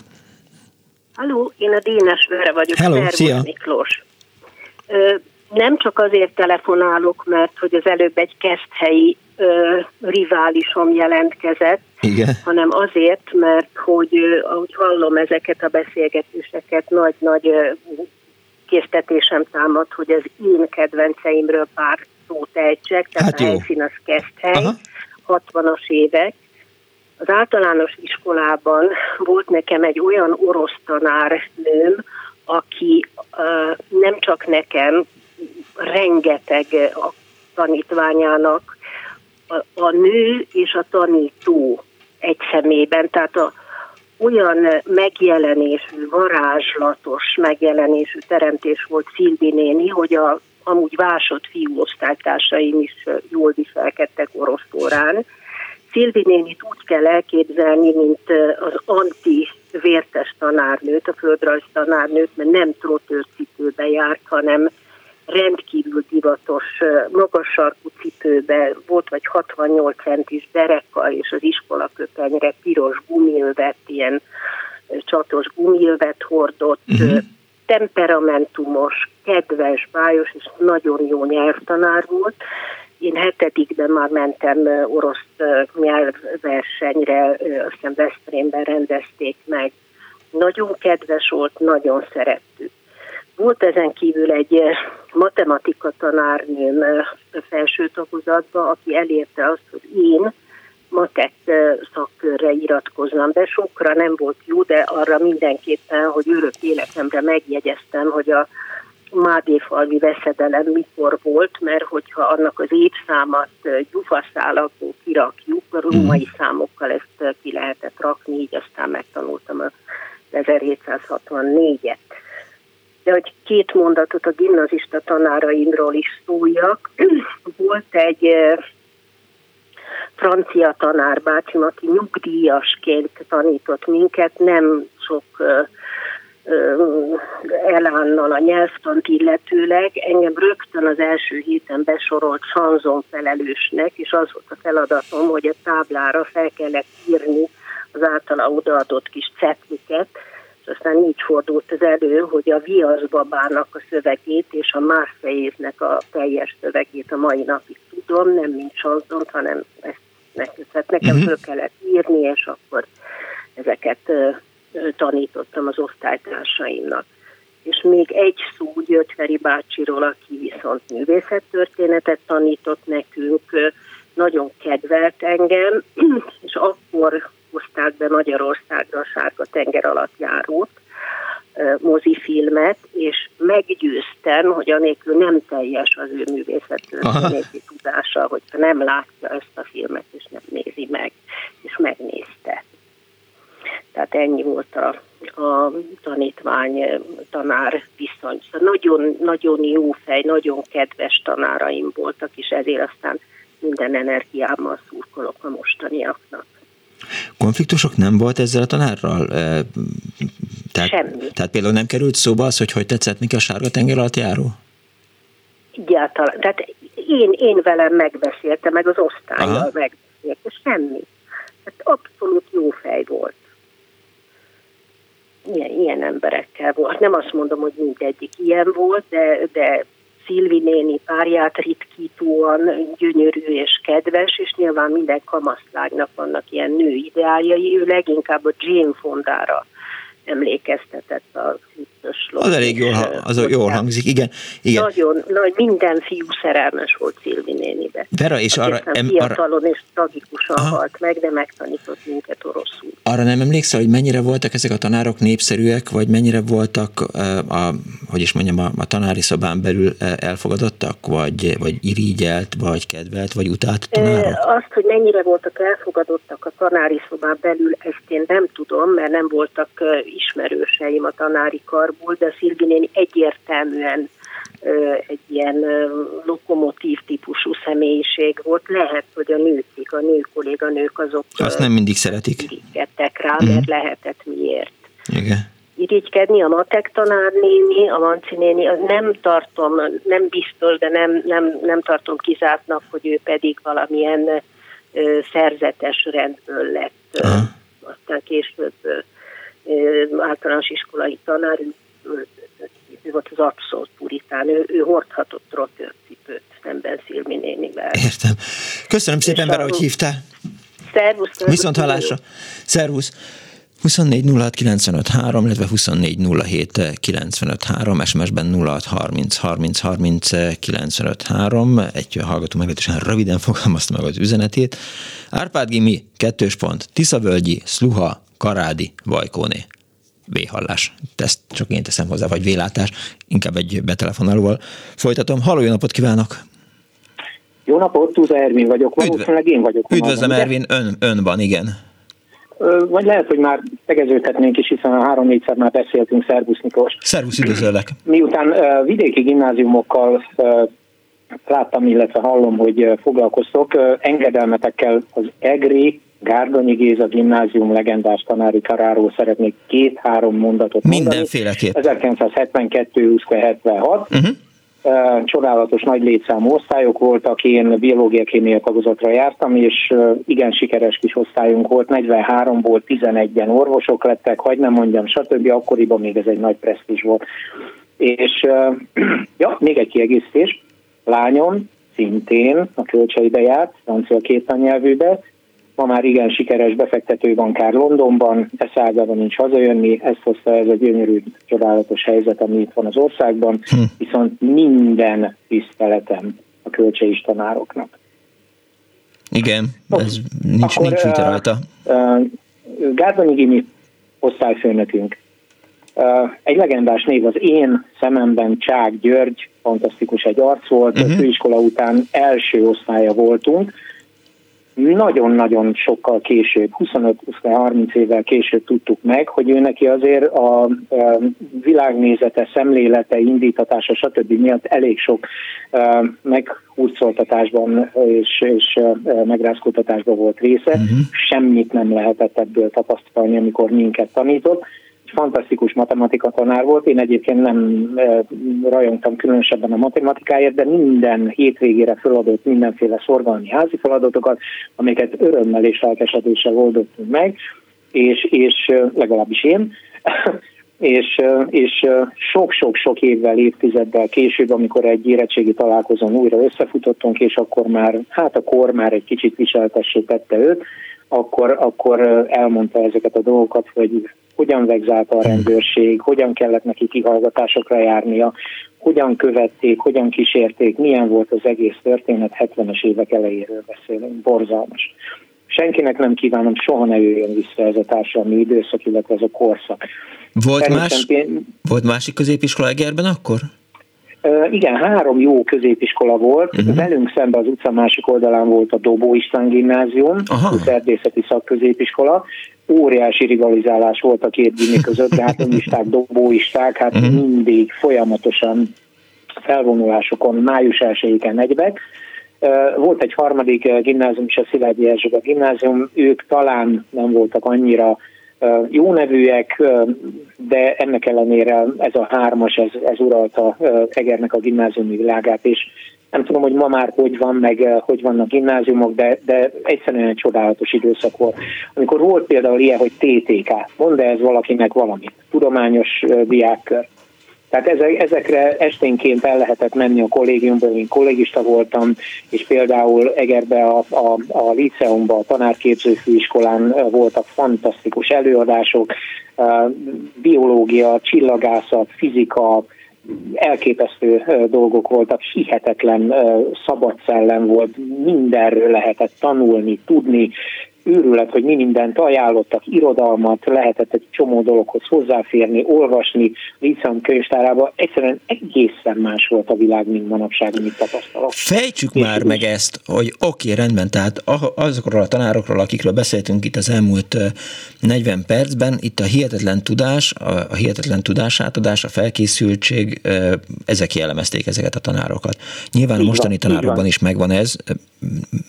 Halló, én a Dénes Vere vagyok. Hello, Szervusz, szia! Miklós. Ö, nem csak azért telefonálok, mert hogy az előbb egy keszthelyi ö, riválisom jelentkezett, Igen. hanem azért, mert hogy ahogy hallom ezeket a beszélgetéseket, nagy-nagy késztetésem támad, hogy az én kedvenceimről pár szót ejtsek, tehát hát a helyszín az Keszthely, 60-as évek. Az általános iskolában volt nekem egy olyan orosz tanárnőm, aki uh, nem csak nekem, rengeteg a tanítványának a, a nő és a tanító egy szemében, tehát a, olyan megjelenésű, varázslatos megjelenésű teremtés volt Szilvi néni, hogy a amúgy vásott fiú osztálytársaim is jól viselkedtek orosz órán. Nénit úgy kell elképzelni, mint az anti vértes tanárnőt, a földrajz tanárnőt, mert nem trottőrcipőbe járt, hanem rendkívül divatos, magas sarkú cipőbe, volt vagy 68 centis dereka, és az iskola köpenyre piros gumiövet, ilyen csatos gumiövet hordott, uh-huh. temperamentumos, kedves, bájos, és nagyon jó nyelvtanár volt. Én hetedikben már mentem orosz nyelvversenyre, azt hiszem Veszprémben rendezték meg. Nagyon kedves volt, nagyon szerettük. Volt ezen kívül egy matematika tanárnőm felső tagozatban, aki elérte azt, hogy én matek szakkörre iratkoznam be. Sokra nem volt jó, de arra mindenképpen, hogy örök életemre megjegyeztem, hogy a Mádéfalvi veszedelem mikor volt, mert hogyha annak az évszámat gyufaszálakból kirakjuk, a római mhm. számokkal ezt ki lehetett rakni, így aztán megtanultam a 1764-et de hogy két mondatot a gimnazista tanáraimról is szóljak. Volt egy francia tanárbácsim, aki nyugdíjasként tanított minket, nem sok elánnal a nyelvtant illetőleg. Engem rögtön az első héten besorolt sanzon felelősnek, és az volt a feladatom, hogy a táblára fel kellett írni az általa odaadott kis cetliket, aztán így fordult az elő, hogy a Viasz babának a szövegét és a Márfejéznek a teljes szövegét a mai napig tudom, nem mint sanzont, hanem ezt nekem, tehát nekem föl kellett írni, és akkor ezeket tanítottam az osztálytársaimnak. És még egy szó Györgyferi bácsiról, aki viszont művészettörténetet tanított nekünk, nagyon kedvelt engem, és akkor hozták be Magyarországra a Sárga tenger alatt járót, mozifilmet, és meggyőztem, hogy anélkül nem teljes az ő művészettörténeti tudása, hogyha nem látja ezt a filmet, és nem nézi meg, és megnézte. Tehát ennyi volt a, a tanítvány tanár viszony. Szóval nagyon, nagyon jó fej, nagyon kedves tanáraim voltak, és ezért aztán minden energiámmal szurkolok a mostaniaknak. Konfliktusok nem volt ezzel a tanárral? Tehát, Semmi. Tehát például nem került szóba az, hogy hogy tetszett neki a sárga tenger alatt járó? Egyáltalán. Tehát én, én velem megbeszéltem, meg az osztályjal megbeszélt, semmi. Tehát abszolút jó fej volt. Ilyen, ilyen emberekkel volt. Nem azt mondom, hogy mindegyik ilyen volt, de, de Szilvi néni párját ritkítóan gyönyörű és kedves, és nyilván minden kamaszlágnak vannak ilyen nő ideáljai, ő leginkább a Jane Fondára emlékeztetett a ütös Az elég jól, az jól hangzik, igen. igen. Nagyon, nagy, minden fiú szerelmes volt Szilvi nénibe. Vera, és arra... Em, fiatalon arra... és tragikusan Aha. halt meg, de megtanított minket oroszul. Arra nem emlékszel, hogy mennyire voltak ezek a tanárok népszerűek, vagy mennyire voltak, a, hogy is mondjam, a, a tanári szobán belül elfogadottak, vagy, vagy irigyelt, vagy kedvelt, vagy utált tanárok? Azt, hogy mennyire voltak elfogadottak a tanári szobán belül, ezt én nem tudom, mert nem voltak ismerőseim a tanári karból, de Szilvi néni egyértelműen egy ilyen lokomotív típusú személyiség volt. Lehet, hogy a nők, a nő kolléganők azok azt nem mindig szeretik. Irigykedtek rá, uh-huh. mert lehetett miért. Igen irigykedni, a matek tanárnéni, a Manci néni, az nem tartom, nem biztos, de nem, nem, nem tartom kizártnak, hogy ő pedig valamilyen ö, szerzetes rendből lett. Uh-huh. Aztán később ö, általános iskolai tanár, ő, volt az abszolút puritán, ő, ő hordhatott rotőrcipőt szemben Szilmi nénivel. Értem. Köszönöm szépen, Vera, hogy hívtál. Szervusz. Viszont hallásra. Szervusz. 24 06 illetve 24 07 SMS-ben 06 30 30 30 Egy hallgató meglehetősen röviden fogalmazta meg az üzenetét. Árpád Gimi, kettős pont, Tiszavölgyi, Sluha, Karádi, Vajkóné. V-hallás. Ezt csak én teszem hozzá, vagy vélátás, inkább egy betelefonálóval. Folytatom. Halló, jó napot kívánok! Jó napot, Tuza Ervin vagyok. Valószínűleg én vagyok. Üdvözlöm, Ervin, ön, ön van, igen. Vagy lehet, hogy már tegeződhetnénk is, hiszen a három-négyszer már beszéltünk, szervusz Miklós. Szervusz, üdvözöllek. Miután vidéki gimnáziumokkal láttam, illetve hallom, hogy foglalkoztok, engedelmetekkel az EGRI Gárdonyi Géza gimnázium legendás tanári karáról szeretnék két-három mondatot mondani. Mindenféleképp. 1972 76 uh-huh csodálatos nagy létszámú osztályok voltak, én biológia kémia tagozatra jártam, és igen sikeres kis osztályunk volt, 43-ból 11-en orvosok lettek, hagyd nem mondjam, stb. Akkoriban még ez egy nagy presztízs volt. És ja, még egy kiegészítés, lányom szintén a kölcseibe járt, francia két nyelvűbe, Ma már igen sikeres befektetőbankár Londonban, eszágában nincs hazajönni, ezt hozta ez a gyönyörű, csodálatos helyzet, ami itt van az országban, hm. viszont minden tiszteletem a kölcsei tanároknak. Igen, ez nincs, Akkor, nincs vita rajta. Uh, uh, Gárdonyi Gimi osztályfőnökünk. Uh, egy legendás név az én szememben Csák György, fantasztikus egy arc volt, uh-huh. főiskola után első osztálya voltunk, nagyon-nagyon sokkal később, 25-30 évvel később tudtuk meg, hogy ő neki azért a világnézete, szemlélete, indítatása, stb. miatt elég sok meghúzoltatásban és, és megrázkódtatásban volt része. Uh-huh. Semmit nem lehetett ebből tapasztalni, amikor minket tanított fantasztikus matematika tanár volt, én egyébként nem rajongtam különösebben a matematikáért, de minden hétvégére feladott mindenféle szorgalmi házi feladatokat, amiket örömmel és lelkesedéssel oldottunk meg, és, és legalábbis én, és, és sok-sok-sok évvel, évtizeddel később, amikor egy érettségi találkozón újra összefutottunk, és akkor már, hát a kor már egy kicsit viseltessé tette őt, akkor, akkor elmondta ezeket a dolgokat, hogy hogyan vegzálta a rendőrség, hogyan kellett neki kihallgatásokra járnia, hogyan követték, hogyan kísérték, milyen volt az egész történet, 70-es évek elejéről beszélünk, borzalmas. Senkinek nem kívánom, soha ne jöjjön vissza ez a társadalmi időszak, illetve ez a korszak. Volt, más, én... volt másik középiskola Egerben akkor? Igen, három jó középiskola volt. Uh-huh. Velünk szemben az utca másik oldalán volt a Dobó István gimnázium, a erdészeti szakközépiskola. Óriási rivalizálás volt a két gimi között, gátomisták, dobóisták, hát uh-huh. mindig folyamatosan felvonulásokon, május elsőjéken egybe. Volt egy harmadik gimnázium is, a Szilágyi Erzsébet gimnázium, ők talán nem voltak annyira jó nevűek, de ennek ellenére ez a hármas, ez, ez uralta Egernek a gimnáziumi világát, és nem tudom, hogy ma már hogy van, meg hogy vannak gimnáziumok, de, de egyszerűen egy csodálatos időszak volt. Amikor volt például ilyen, hogy TTK, mondd ez valakinek valamit, tudományos diákkör, tehát ezekre esténként el lehetett menni a kollégiumból, én kollégista voltam, és például Egerbe a, a, a liceumban, a tanárképző főiskolán voltak fantasztikus előadások, biológia, csillagászat, fizika, elképesztő dolgok voltak, hihetetlen szabad szellem volt, mindenről lehetett tanulni, tudni, őrület, hogy mi mindent ajánlottak, irodalmat, lehetett egy csomó dologhoz hozzáférni, olvasni, Liceum könyvtárába, egyszerűen egészen más volt a világ, mint manapság, amit tapasztalok. Fejtsük És már meg ezt, hogy oké, okay, rendben, tehát azokról a tanárokról, akikről beszéltünk itt az elmúlt 40 percben, itt a hihetetlen tudás, a, hihetetlen tudásátadás, a felkészültség, ezek jellemezték ezeket a tanárokat. Nyilván így a mostani van, tanárokban is megvan ez,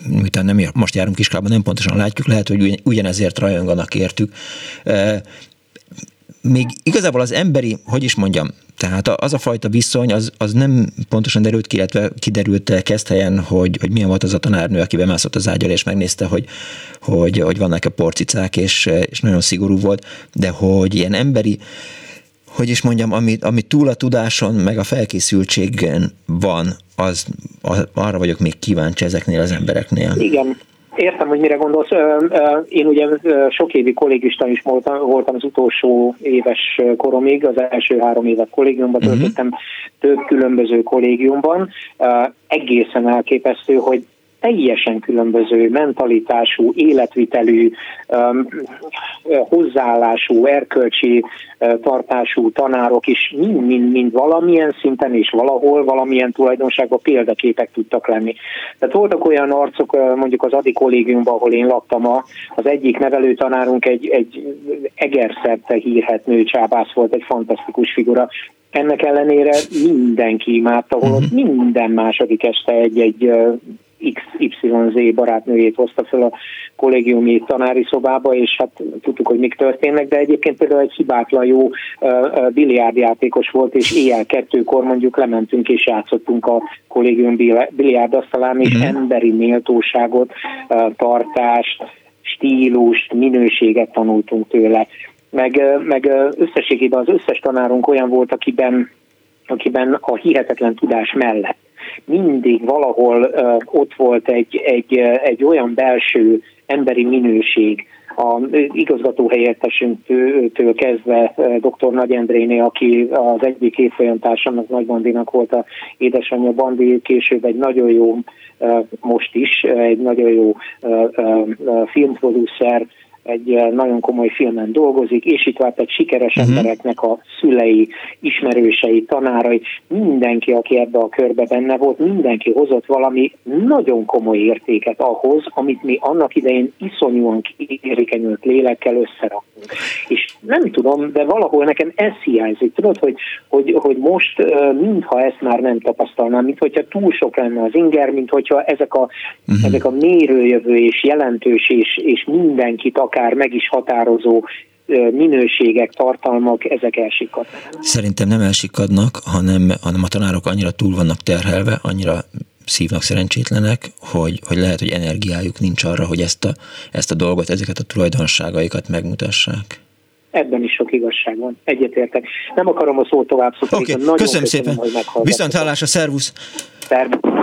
miután nem most járunk iskolában, nem pontosan látjuk, lehet, hogy ugyanezért rajonganak értük. Még igazából az emberi, hogy is mondjam, tehát az a fajta viszony, az, az nem pontosan derült ki, illetve kiderült kezdhelyen, hogy, hogy milyen volt az a tanárnő, aki bemászott az ágyal, és megnézte, hogy, hogy, hogy vannak-e porcicák, és, és nagyon szigorú volt, de hogy ilyen emberi hogy is mondjam, ami, ami túl a tudáson, meg a felkészültségen van, az, az arra vagyok még kíváncsi ezeknél az embereknél. Igen, Értem, hogy mire gondolsz. Én ugye sok évi kollégista is voltam, az utolsó éves koromig, az első három évet kollégiumban mhm. töltöttem, uh-huh. több különböző kollégiumban. Egészen elképesztő, hogy teljesen különböző mentalitású, életvitelű, hozzáállású, erkölcsi tartású tanárok is mind-mind-mind valamilyen szinten és valahol valamilyen tulajdonságban példaképek tudtak lenni. Tehát voltak olyan arcok, mondjuk az Adi kollégiumban, ahol én laktam, az egyik nevelőtanárunk egy, egy egerszerte hírhet nőcsábász volt, egy fantasztikus figura, ennek ellenére mindenki imádta, holott uh-huh. minden második este egy-egy XYZ barátnőjét hozta fel a kollégiumi tanári szobába, és hát tudtuk, hogy mik történnek, de egyébként például egy hibátlan jó biliárdjátékos volt, és éjjel kettőkor mondjuk lementünk és játszottunk a kollégium biliárdasztalán, és mm-hmm. emberi méltóságot, tartást, stílust, minőséget tanultunk tőle. Meg, meg összességében az összes tanárunk olyan volt, akiben, akiben a hihetetlen tudás mellett mindig valahol ott volt egy, egy, egy olyan belső emberi minőség, a igazgató helyettesünktől kezdve dr. Nagy Endréné, aki az egyik évfolyamtársamnak Nagy Bandinak volt a édesanyja Bandi, később egy nagyon jó, most is egy nagyon jó filmproducer, egy eh, nagyon komoly filmen dolgozik, és itt vált egy sikeres uh-huh. embereknek a szülei, ismerősei, tanárai, mindenki, aki ebbe a körbe benne volt, mindenki hozott valami nagyon komoly értéket ahhoz, amit mi annak idején iszonyúan érzékenyült lélekkel összerakunk. És nem tudom, de valahol nekem ez hiányzik. Tudod, hogy, hogy, hogy most eh, mintha ezt már nem tapasztalnám, mint hogyha túl sok lenne az inger, mint hogyha ezek a, uh-huh. ezek a mérőjövő és jelentős és, és mindenkit akár akár meg is határozó minőségek, tartalmak, ezek elsikadnak. Szerintem nem elsikadnak, hanem, hanem a tanárok annyira túl vannak terhelve, annyira szívnak szerencsétlenek, hogy, hogy lehet, hogy energiájuk nincs arra, hogy ezt a, ezt a dolgot, ezeket a tulajdonságaikat megmutassák. Ebben is sok igazság van. Egyetértek. Nem akarom a szót tovább szokni. Okay. Köszönöm, köszönöm szépen. Viszont hallásra, szervusz! Szervusz!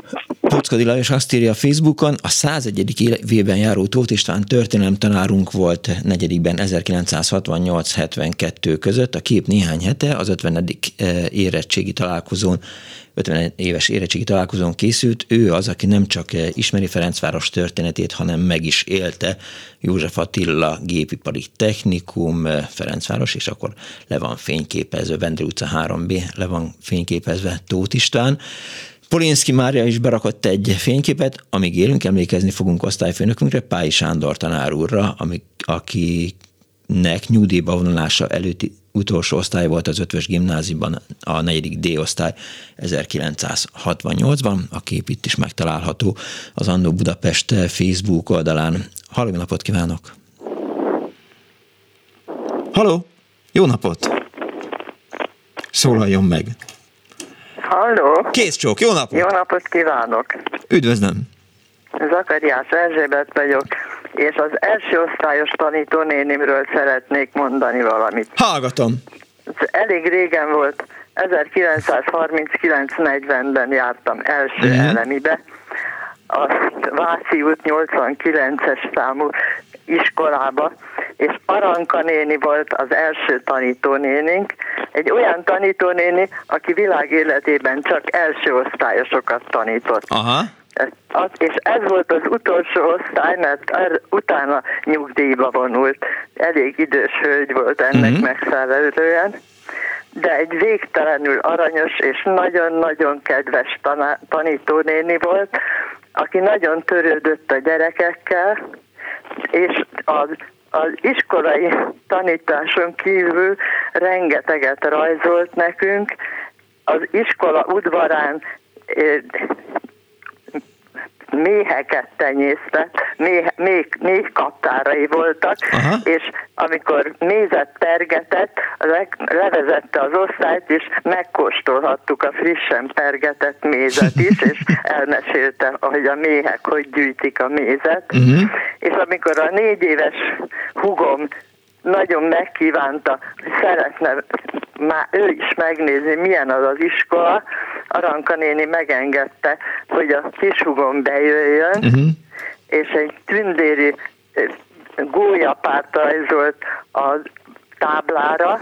Tockadi Lajos azt írja a Facebookon, a 101. évben járó Tóth István történelem tanárunk volt negyedikben 1968-72 között, a kép néhány hete az 50. Eh, érettségi találkozón 50 éves érettségi találkozón készült, ő az, aki nem csak eh, ismeri Ferencváros történetét, hanem meg is élte József Attila gépipari technikum, eh, Ferencváros, és akkor le van fényképezve, Vendre utca 3B, le van fényképezve Tóth István. Polinszki Mária is berakott egy fényképet, amíg élünk, emlékezni fogunk osztályfőnökünkre, Pályi Sándor tanár úrra, ami, akinek nyugdíjba vonulása előtti utolsó osztály volt az ötvös gimnáziumban, a negyedik D osztály 1968-ban. A kép itt is megtalálható az Annó Budapest Facebook oldalán. Halló, napot kívánok! Halló! Jó napot! Szólaljon meg! Halló! Kész csók, jó napot! Jó napot kívánok! Üdvözlöm! Zakariás Erzsébet vagyok, és az első osztályos tanítónénimről szeretnék mondani valamit. Hallgatom! Ez elég régen volt, 1939-40-ben jártam első uh-huh. elemibe, a Vászi út 89-es számú iskolába, és Aranka néni volt az első tanítónénink, egy olyan tanítónéni, aki világ életében csak első osztályosokat tanított. Aha. és ez volt az utolsó osztály, mert er, utána nyugdíjba vonult. Elég idős hölgy volt ennek uh-huh. megfelelően, de egy végtelenül aranyos és nagyon-nagyon kedves taná- tanítónéni volt, aki nagyon törődött a gyerekekkel, és az, az iskolai tanításon kívül rengeteget rajzolt nekünk, az iskola udvarán méheket tenyésztett, méh, méh, méh kaptárai voltak, Aha. és amikor mézet pergetett, levezette az osztályt, és megkóstolhattuk a frissen pergetett mézet is, és elmesélte, hogy a méhek hogy gyűjtik a mézet. Uh-huh. És amikor a négy éves hugom nagyon megkívánta, hogy szeretne már ő is megnézni, milyen az az iskola. Aranka néni megengedte, hogy a kisugom bejöjjön, uh-huh. és egy tündéri gólyapárt rajzolt a táblára,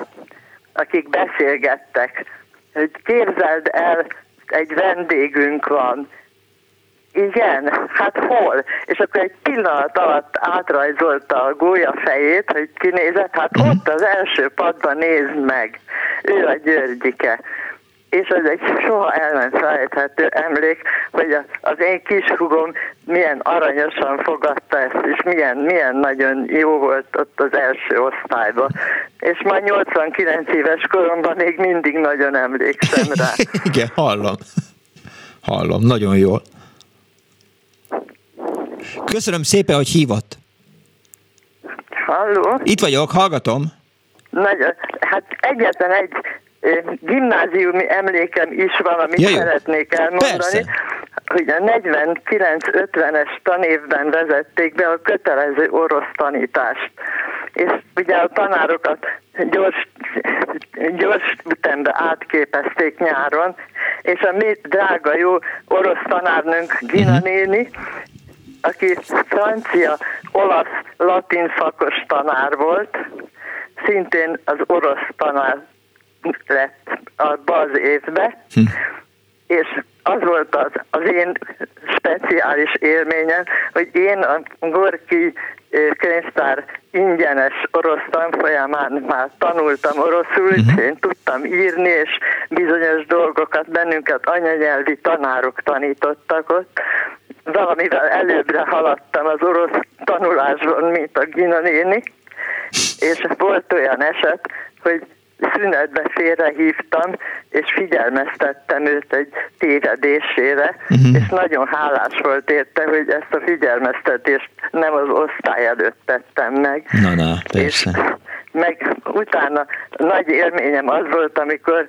akik beszélgettek, hogy képzeld el, egy vendégünk van, igen, hát hol? És akkor egy pillanat alatt átrajzolta a gólya fejét, hogy kinézett, hát uh-huh. ott az első padban nézd meg, ő a Györgyike. És ez egy soha el nem felejthető emlék, hogy az én kisfugom milyen aranyosan fogadta ezt, és milyen, milyen nagyon jó volt ott az első osztályban. És már 89 éves koromban még mindig nagyon emlékszem rá. Igen, hallom. Hallom, nagyon jól. Köszönöm szépen, hogy hívott. Halló? Itt vagyok, hallgatom. Nagyon, hát egyetlen egy gimnáziumi emlékem is van, amit szeretnék elmondani. Persze. Hogy a 49-50-es tanévben vezették be a kötelező orosz tanítást. És ugye a tanárokat gyors, gyors ütembe átképezték nyáron, és a mi drága jó orosz tanárnőnk Gina uh-huh. néni aki francia, olasz, latin szakos tanár volt, szintén az orosz tanár lett abba az évbe, hm. És az volt az, az én speciális élményem, hogy én a Gorki könyvtár ingyenes orosz tanfolyamán már tanultam oroszul, uh-huh. én tudtam írni, és bizonyos dolgokat bennünket anyanyelvi tanárok tanítottak ott, valamivel előbbre haladtam az orosz tanulásban, mint a Gina néni, és volt olyan eset, hogy szünetbe félrehívtam, és figyelmeztettem őt egy tévedésére, uh-huh. és nagyon hálás volt érte, hogy ezt a figyelmeztetést nem az osztály előtt tettem meg. Na, na, persze. És meg utána nagy élményem az volt, amikor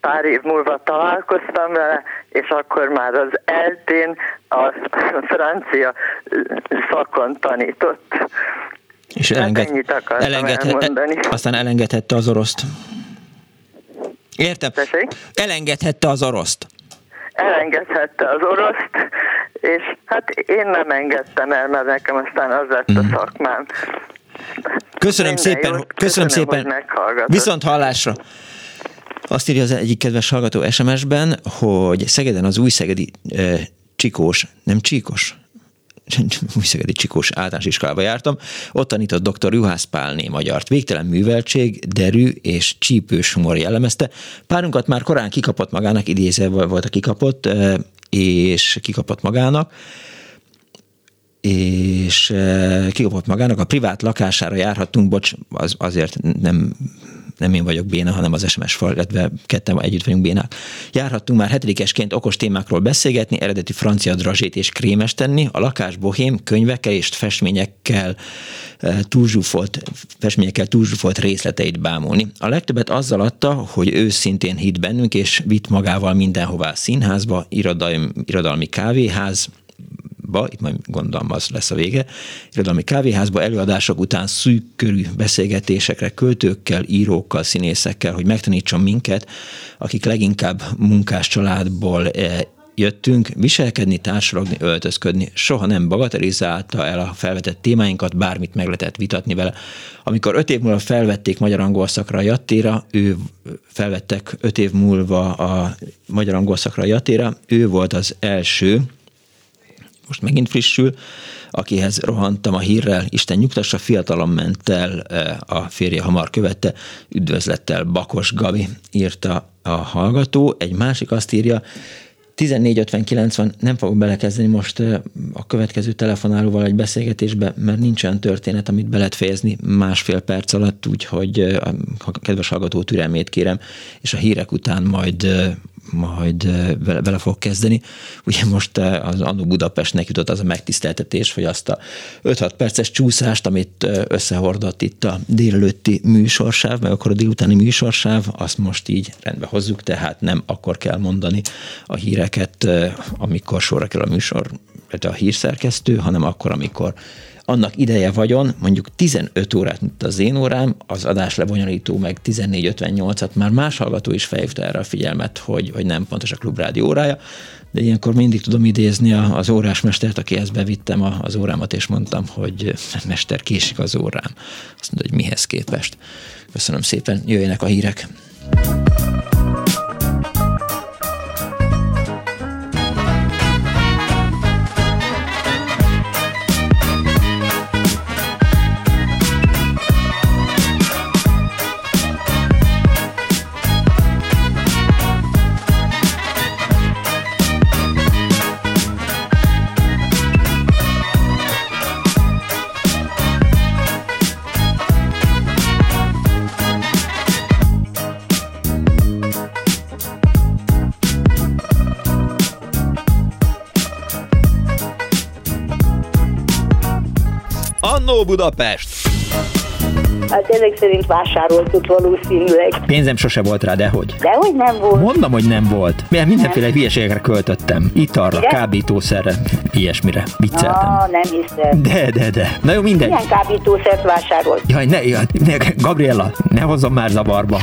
pár év múlva találkoztam vele, és akkor már az eltén a francia szakon tanított. És elenged, hát elengedhette, aztán elengedhette az oroszt. Értem. Tessék? Elengedhette az oroszt. Elengedhette az oroszt, és hát én nem engedtem el, mert nekem aztán az lett a mhm. szakmám. Köszönöm Minden szépen, jót, köszönöm, köszönöm szépen. Viszont hallásra. Azt írja az egyik kedves hallgató SMS-ben, hogy Szegeden az új szegedi e, Csikós, nem Csíkos, Újszegedi Csikós általános iskolába jártam, ott tanított dr. Juhász Pálné magyart. Végtelen műveltség, derű és csípős humor jellemezte. Párunkat már korán kikapott magának, idézve volt a kikapott, és kikapott magának, és kikapott magának, a privát lakására járhattunk, bocs, az, azért nem nem én vagyok béna, hanem az SMS fal, illetve ketten együtt vagyunk bénák. Járhattunk már hetedikesként okos témákról beszélgetni, eredeti francia drazsét és krémes tenni, a lakás bohém, könyvekkel és festményekkel eh, túlzsúfolt, festményekkel túlzsúfolt részleteit bámulni. A legtöbbet azzal adta, hogy ő szintén hitt bennünk, és vitt magával mindenhová színházba, irodalmi, irodalmi kávéház, irodába, itt majd gondolom az lesz a vége, irodalmi kávéházba előadások után szűk körű beszélgetésekre költőkkel, írókkal, színészekkel, hogy megtanítson minket, akik leginkább munkás családból eh, jöttünk viselkedni, társalogni, öltözködni. Soha nem bagatelizálta el a felvetett témáinkat, bármit meg lehetett vitatni vele. Amikor öt év múlva felvették magyar angol szakra a jattéra, ő felvettek öt év múlva a magyar angol szakra a jattéra, ő volt az első, most megint frissül, akihez rohantam a hírrel, Isten nyugtassa, fiatalon ment el, a férje hamar követte, üdvözlettel Bakos Gabi írta a hallgató. Egy másik azt írja, 14.50.90 nem fogok belekezdeni most a következő telefonálóval egy beszélgetésbe, mert nincs olyan történet, amit be lehet fejezni másfél perc alatt, úgyhogy a kedves hallgató türelmét kérem, és a hírek után majd majd vele, vele fog kezdeni. Ugye most az Anu Budapestnek jutott az a megtiszteltetés, hogy azt a 5-6 perces csúszást, amit összehordott itt a délelőtti műsorsáv, meg akkor a délutáni műsorsáv, azt most így rendbe hozzuk, tehát nem akkor kell mondani a híreket, amikor sorra kell a műsor, a hírszerkesztő, hanem akkor, amikor annak ideje vagyon, mondjuk 15 órát mint az én órám, az adás lebonyolító meg 14.58-at, már más hallgató is felhívta erre a figyelmet, hogy, hogy nem pontos a klubrádió órája, de ilyenkor mindig tudom idézni az órásmestert, akihez bevittem az órámat, és mondtam, hogy mester, késik az órám. Azt mondta, hogy mihez képest. Köszönöm szépen, jöjjenek a hírek. Annó Budapest! Hát ezek szerint vásároltuk valószínűleg. Pénzem sose volt rá, dehogy? Dehogy nem volt. Mondom, hogy nem volt. Mert mindenféle nem. hülyeségekre költöttem. Italra, Mire? kábítószerre, ilyesmire. Vicceltem. Ah, nem hiszem. De, de, de. Na jó, mindegy. Milyen kábítószert vásárolt? Jaj, ne, jaj, ne, Gabriella, ne hozzon már zavarba.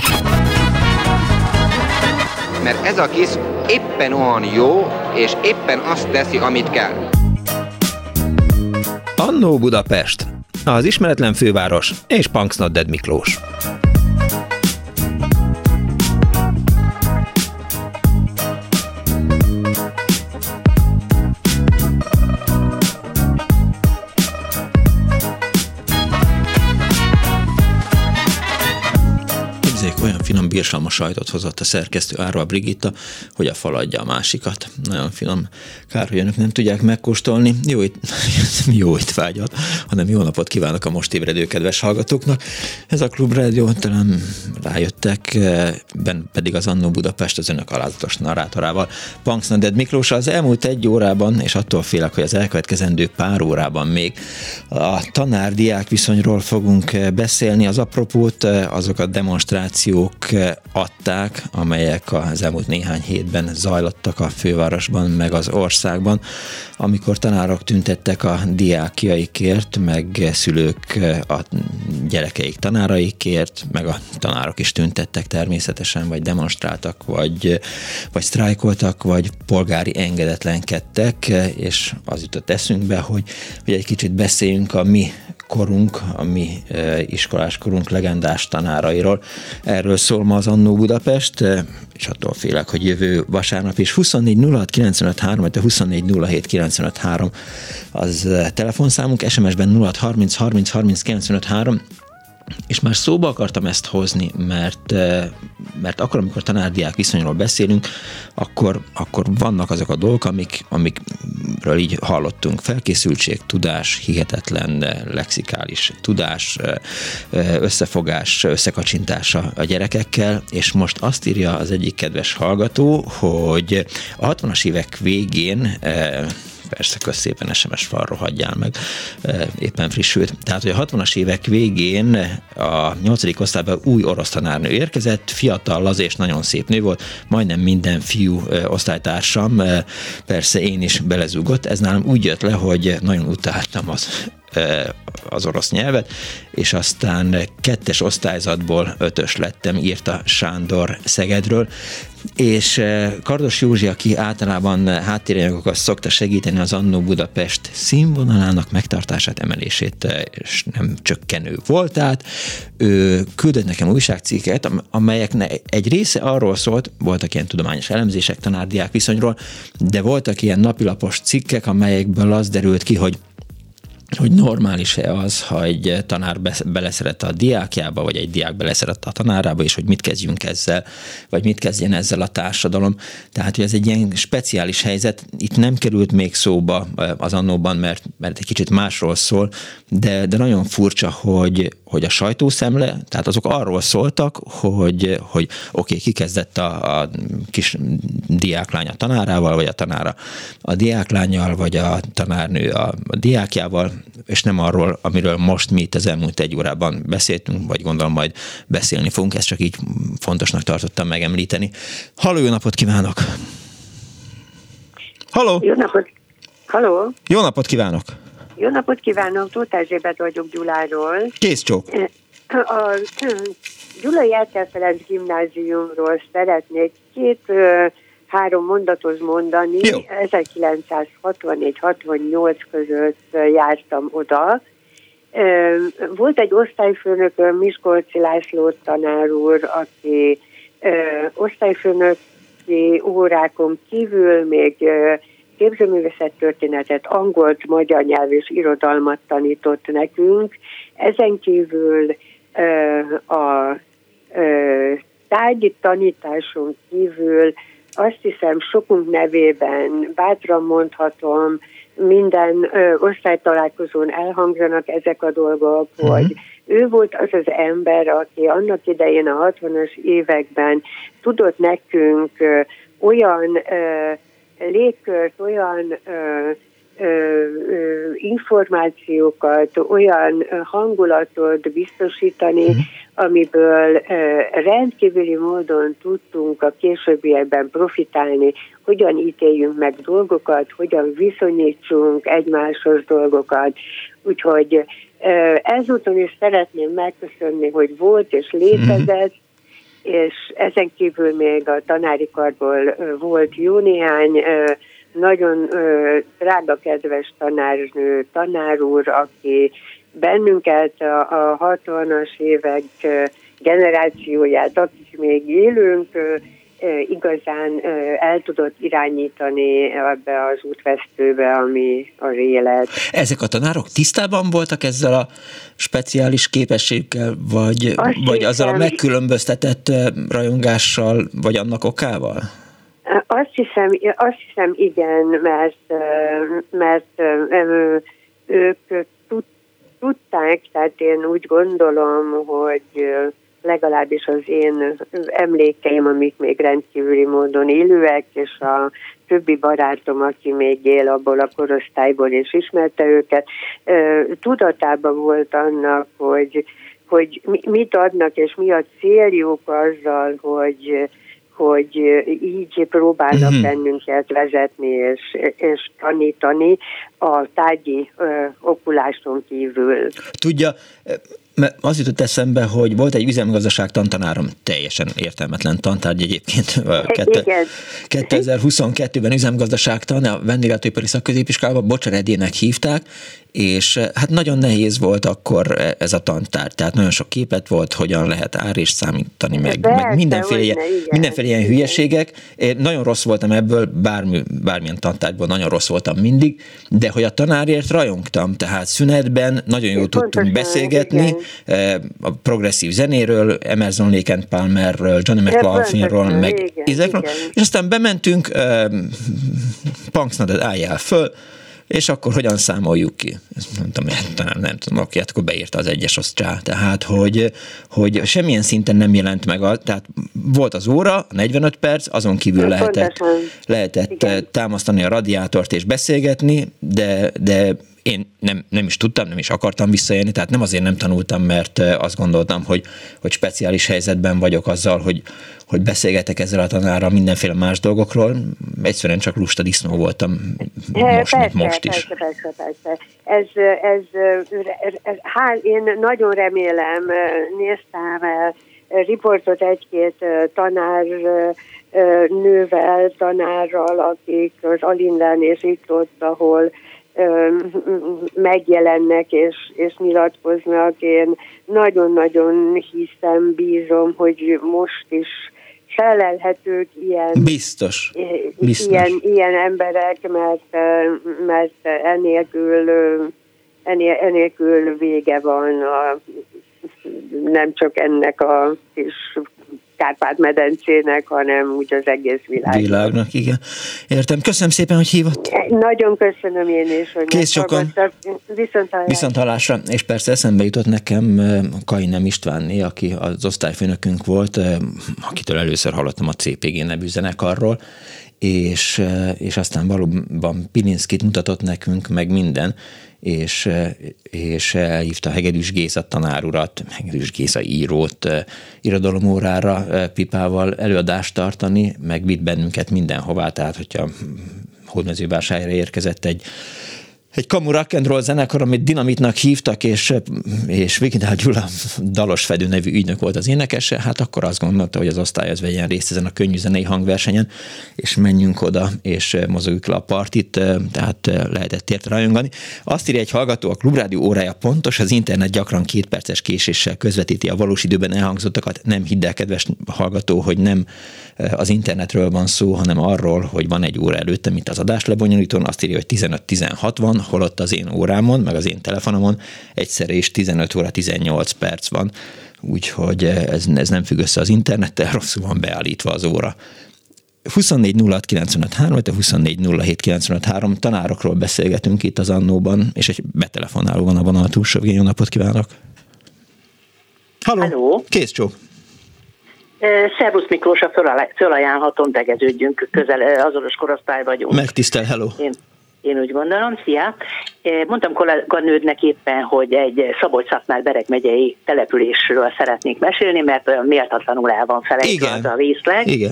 Mert ez a kis éppen olyan jó, és éppen azt teszi, amit kell. Annó Budapest, az ismeretlen főváros és Punksnodded Miklós. Finom bírsalma sajtot hozott a szerkesztő Árva Brigitta, hogy a faladja a másikat. Nagyon finom. Kár, hogy önök nem tudják megkóstolni. Jó, itt, jó itt vágyat, hanem jó napot kívánok a most ébredő kedves hallgatóknak. Ez a Klub Rádió, talán rájöttek, ben pedig az Annó Budapest az önök alázatos narrátorával. Punksnaded Miklós az elmúlt egy órában, és attól félek, hogy az elkövetkezendő pár órában még a tanár-diák viszonyról fogunk beszélni. Az apropót azok a demonstrációk adták, amelyek az elmúlt néhány hétben zajlottak a fővárosban, meg az országban, amikor tanárok tüntettek a diákjaikért, meg szülők a gyerekeik tanáraikért, meg a tanárok is tüntettek természetesen, vagy demonstráltak, vagy, vagy sztrájkoltak, vagy polgári engedetlenkedtek, és az jutott eszünkbe, hogy, hogy egy kicsit beszéljünk a mi korunk, a mi e, iskoláskorunk legendás tanárairól. Erről szól ma az Annó Budapest, e, és attól félek, hogy jövő vasárnap is. 24 06 95 3, vagy 24 07 95 3 az e, telefonszámunk, SMS-ben 06 30 30 30 95 3, és már szóba akartam ezt hozni, mert, eh, mert akkor, amikor tanárdiák viszonyról beszélünk, akkor, akkor vannak azok a dolgok, amik, amikről így hallottunk. Felkészültség, tudás, hihetetlen eh, lexikális tudás, eh, összefogás, összekacsintása a gyerekekkel, és most azt írja az egyik kedves hallgató, hogy a 60-as évek végén persze, kösz szépen SMS fal rohadjál meg, éppen frissült. Tehát, hogy a 60-as évek végén a 8. osztályban új orosz tanárnő érkezett, fiatal, az és nagyon szép nő volt, majdnem minden fiú osztálytársam, persze én is belezugott, ez nálam úgy jött le, hogy nagyon utáltam az az orosz nyelvet, és aztán kettes osztályzatból ötös lettem, írta Sándor Szegedről. És Kardos Józsi, aki általában háttérjanyagokat szokta segíteni az Annó Budapest színvonalának megtartását, emelését, és nem csökkenő voltát, ő küldött nekem újságcikket, amelyek egy része arról szólt, voltak ilyen tudományos elemzések tanárdiák viszonyról, de voltak ilyen napilapos cikkek, amelyekből az derült ki, hogy hogy normális-e az, ha egy tanár beleszeret a diákjába, vagy egy diák beleszeret a tanárába, és hogy mit kezdjünk ezzel, vagy mit kezdjen ezzel a társadalom. Tehát, hogy ez egy ilyen speciális helyzet, itt nem került még szóba az annóban, mert, mert egy kicsit másról szól, de, de nagyon furcsa, hogy, hogy a sajtószemle, tehát azok arról szóltak, hogy, hogy oké, okay, kikezdett a, a kis diáklány a tanárával, vagy a tanára a diáklányjal, vagy a tanárnő a, a diákjával, és nem arról, amiről most mi itt az elmúlt egy órában beszéltünk, vagy gondolom majd beszélni fogunk, ezt csak így fontosnak tartottam megemlíteni. Halló, jó napot kívánok! Halló! Jó napot! Halló! Jó napot kívánok! Jó napot kívánok, Tóth Erzsébet vagyok Gyuláról. Kész csók. A Gyulai Eltelfelez gimnáziumról szeretnék két három mondatot mondani. Jó. 1964-68 között jártam oda. Volt egy osztályfőnök, Miskolci László tanár úr, aki osztályfőnöki órákon kívül még képzőművészet történetet, angolt, magyar nyelv és irodalmat tanított nekünk. Ezen kívül a tárgyi tanításon kívül azt hiszem sokunk nevében bátran mondhatom, minden ö, osztálytalálkozón elhangzanak ezek a dolgok, uh-huh. hogy ő volt az az ember, aki annak idején a 60-as években tudott nekünk ö, olyan ö, légkört, olyan ö, információkat, olyan hangulatot biztosítani, uh-huh. amiből rendkívüli módon tudtunk a későbbiekben profitálni, hogyan ítéljünk meg dolgokat, hogyan viszonyítsunk egymáshoz dolgokat. Úgyhogy ezúton is szeretném megköszönni, hogy volt és létezett, uh-huh és ezen kívül még a tanári karból volt jó néhány nagyon ö, drága, kedves tanárnő, tanár úr, aki bennünket a, a 60-as évek generációját, akik még élünk, ö, igazán el tudott irányítani ebbe az útvesztőbe, ami az élet. Ezek a tanárok tisztában voltak ezzel a speciális képességgel, vagy, vagy azzal a megkülönböztetett rajongással, vagy annak okával? Azt hiszem, azt hiszem igen, mert, mert ők tudták, tehát én úgy gondolom, hogy legalábbis az én emlékeim, amik még rendkívüli módon élőek, és a többi barátom, aki még él abból a korosztályból, és ismerte őket, tudatában volt annak, hogy, hogy mit adnak, és mi a céljuk azzal, hogy hogy így próbálnak uh-huh. bennünket vezetni és, és tanítani a tárgyi ö, okuláson kívül. Tudja, mert az jutott eszembe, hogy volt egy üzemgazdaság tantanárom, teljesen értelmetlen tantárgy egyébként. Igen. 2022-ben üzemgazdaságtan, a vendéglátóipari szakközépiskolában Bocsaredének hívták, és eh, hát nagyon nehéz volt akkor eh, ez a tantár, tehát nagyon sok képet volt, hogyan lehet árést számítani, meg, Persze, meg mindenféle, ilyen, mindenféle ilyen hülyeségek. Én nagyon rossz voltam ebből, bármi, bármilyen tantárgyból nagyon rossz voltam mindig, de hogy a tanárért rajongtam, tehát szünetben nagyon jól tudtunk beszélgetni, igen. Eh, a progresszív zenéről, Emerson Lake and Palmerről, Johnny McLaughlinról, meg ezekről, és aztán bementünk, Punksnoded álljál föl, és akkor hogyan számoljuk ki? Ezt mondtam, talán nem tudom, aki akkor beírta az egyes osztrá. Tehát, hogy, hogy semmilyen szinten nem jelent meg, a, tehát volt az óra, 45 perc, azon kívül lehetett, lehetett támasztani a radiátort és beszélgetni, de, de én nem, nem is tudtam, nem is akartam visszaélni, tehát nem azért nem tanultam, mert azt gondoltam, hogy, hogy speciális helyzetben vagyok azzal, hogy, hogy beszélgetek ezzel a tanárral mindenféle más dolgokról. Egyszerűen csak lusta disznó voltam most, persze, most is. Persze, persze, persze. Ez, ez, ez, ez, hál, én nagyon remélem, néztem riportot egy-két tanár nővel, tanárral, akik az Alindán és itt ott, ahol megjelennek és, és nyilatkoznak. Én nagyon-nagyon hiszem, bízom, hogy most is felelhetők ilyen, Biztos. Biztos. ilyen, ilyen emberek, mert, mert enélkül, enélkül vége van a, nem csak ennek a kis Kárpát-medencének, hanem úgy az egész világnak. Világnak, igen. Értem. Köszönöm szépen, hogy hívott. Nagyon köszönöm én is, hogy Kész sokan. Viszont hallásra. Viszont hallásra. És persze eszembe jutott nekem Kainem Istvánné, aki az osztályfőnökünk volt, akitől először hallottam a CPG nevű zenekarról, és, és aztán valóban Pilinszkit mutatott nekünk, meg minden, és, és elhívta Hegedűs Géza tanárurat, Hegedűs Géza írót irodalomórára pipával előadást tartani, meg vitt bennünket mindenhová, tehát hogyha hódmezővásárra érkezett egy egy kamu rock and roll zenekar, amit Dinamitnak hívtak, és, és Vigidál Gyula Dalos Fedő nevű ügynök volt az énekese, hát akkor azt gondolta, hogy az osztály az vegyen részt ezen a könnyű zenei hangversenyen, és menjünk oda, és mozogjuk le a partit, tehát lehetett érte rajongani. Azt írja egy hallgató, a Klubrádió órája pontos, az internet gyakran két perces késéssel közvetíti a valós időben elhangzottakat. Nem hidd el, kedves hallgató, hogy nem az internetről van szó, hanem arról, hogy van egy óra előtte, mint az adás lebonyolítón, azt írja, hogy 15-16 van, holott az én órámon, meg az én telefonomon egyszerre is 15 óra 18 perc van, úgyhogy ez, ez nem függ össze az internettel, rosszul van beállítva az óra. 24 06 a 24 tanárokról beszélgetünk itt az Annóban, és egy betelefonáló van a vonal túlsó. Jó napot kívánok! Halló! Halló. Kész csók! Szervusz Miklós, a fölajánlhatom, tegeződjünk, közel azonos korosztály vagyunk. Megtisztel, hello! Én, én úgy gondolom, szia! Mondtam kolléganődnek éppen, hogy egy Szabolcs-Szatmár Bereg megyei településről szeretnék mesélni, mert olyan méltatlanul el van felejtve az a részleg. Igen.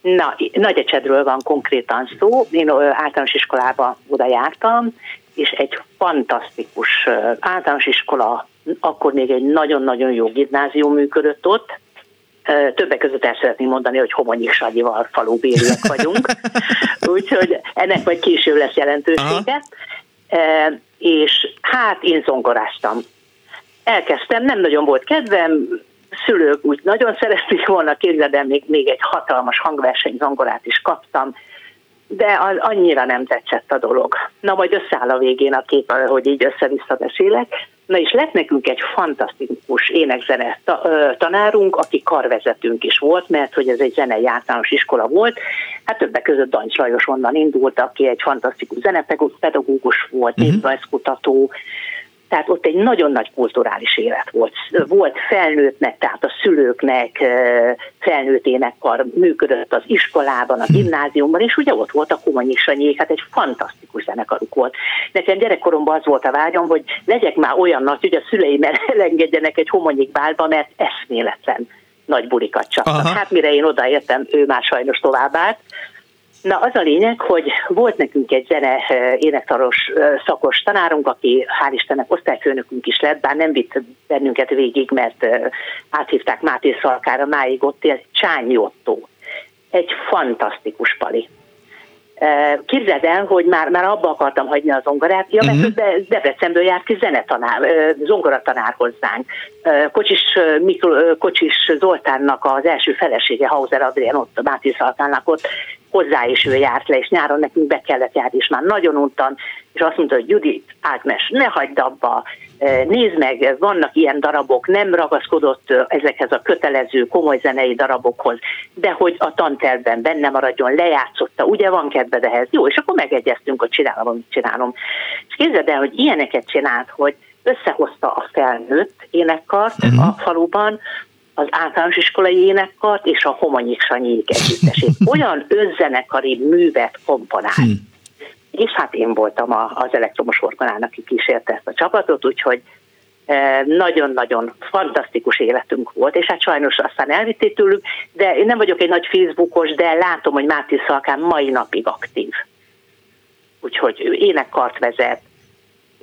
Na, Nagyecsedről van konkrétan szó. Én általános iskolába oda jártam, és egy fantasztikus általános iskola, akkor még egy nagyon-nagyon jó gimnázium működött ott, Többek között el szeretném mondani, hogy Homonyik Sanyival falubériek vagyunk, úgyhogy ennek majd később lesz jelentősége. Aha. És hát én zongoráztam. Elkezdtem, nem nagyon volt kedvem, szülők úgy nagyon szerették volna, képzeld még, még egy hatalmas hangverseny zongorát is kaptam, de az annyira nem tetszett a dolog. Na, majd összeáll a végén a kép, hogy így össze-vissza beszélek. Na és lett nekünk egy fantasztikus énekzene tanárunk, aki karvezetünk is volt, mert hogy ez egy zenei általános iskola volt. Hát többek között Dancs Lajos onnan indult, aki egy fantasztikus zenepedagógus volt, uh-huh. néprajzkutató, tehát ott egy nagyon nagy kulturális élet volt. Volt felnőttnek, tehát a szülőknek felnőtt énekkar működött az iskolában, a hm. gimnáziumban, és ugye ott volt a Komonyi Sanyi, hát egy fantasztikus zenekaruk volt. Nekem gyerekkoromban az volt a vágyam, hogy legyek már olyan nagy, hogy a szüleim elengedjenek egy homonyik bálba, mert eszméletlen nagy bulikat csaptak. Hát mire én odaértem, ő már sajnos továbbállt. Na az a lényeg, hogy volt nekünk egy zene énektaros szakos tanárunk, aki hál' Istennek osztályfőnökünk is lett, bár nem vitt bennünket végig, mert áthívták Máté Szalkára, máig ott él, Csányi Otto. Egy fantasztikus pali. Képzeld el, hogy már, már abba akartam hagyni a zongorát, ja, mert uh-huh. Debrecenből járt ki zenetanár, zongoratanár hozzánk. Kocsis, Mikl, Kocsis Zoltánnak az első felesége, Hauser Adrián ott, Máté Szalkának ott hozzá is ő járt le, és nyáron nekünk be kellett járni, és már nagyon untan, és azt mondta, hogy Judit, Ágnes, ne hagyd abba, e, nézd meg, vannak ilyen darabok, nem ragaszkodott e, ezekhez a kötelező, komoly zenei darabokhoz, de hogy a tantervben benne maradjon, lejátszotta, ugye van kedved ehhez, jó, és akkor megegyeztünk, hogy csinálom, amit csinálom. És képzeld el, hogy ilyeneket csinált, hogy összehozta a felnőtt énekkart uh-huh. a faluban, az általános iskolai énekkart és a Homonyik Sanyi együttesét. Olyan önzenekari művet komponál. Hmm. és hát én voltam a, az elektromos orgonán, aki kísérte ezt a csapatot, úgyhogy nagyon-nagyon fantasztikus életünk volt, és hát sajnos aztán elvitték tőlük, de én nem vagyok egy nagy Facebookos, de látom, hogy Máté Szalkán mai napig aktív. Úgyhogy ő énekkart vezet,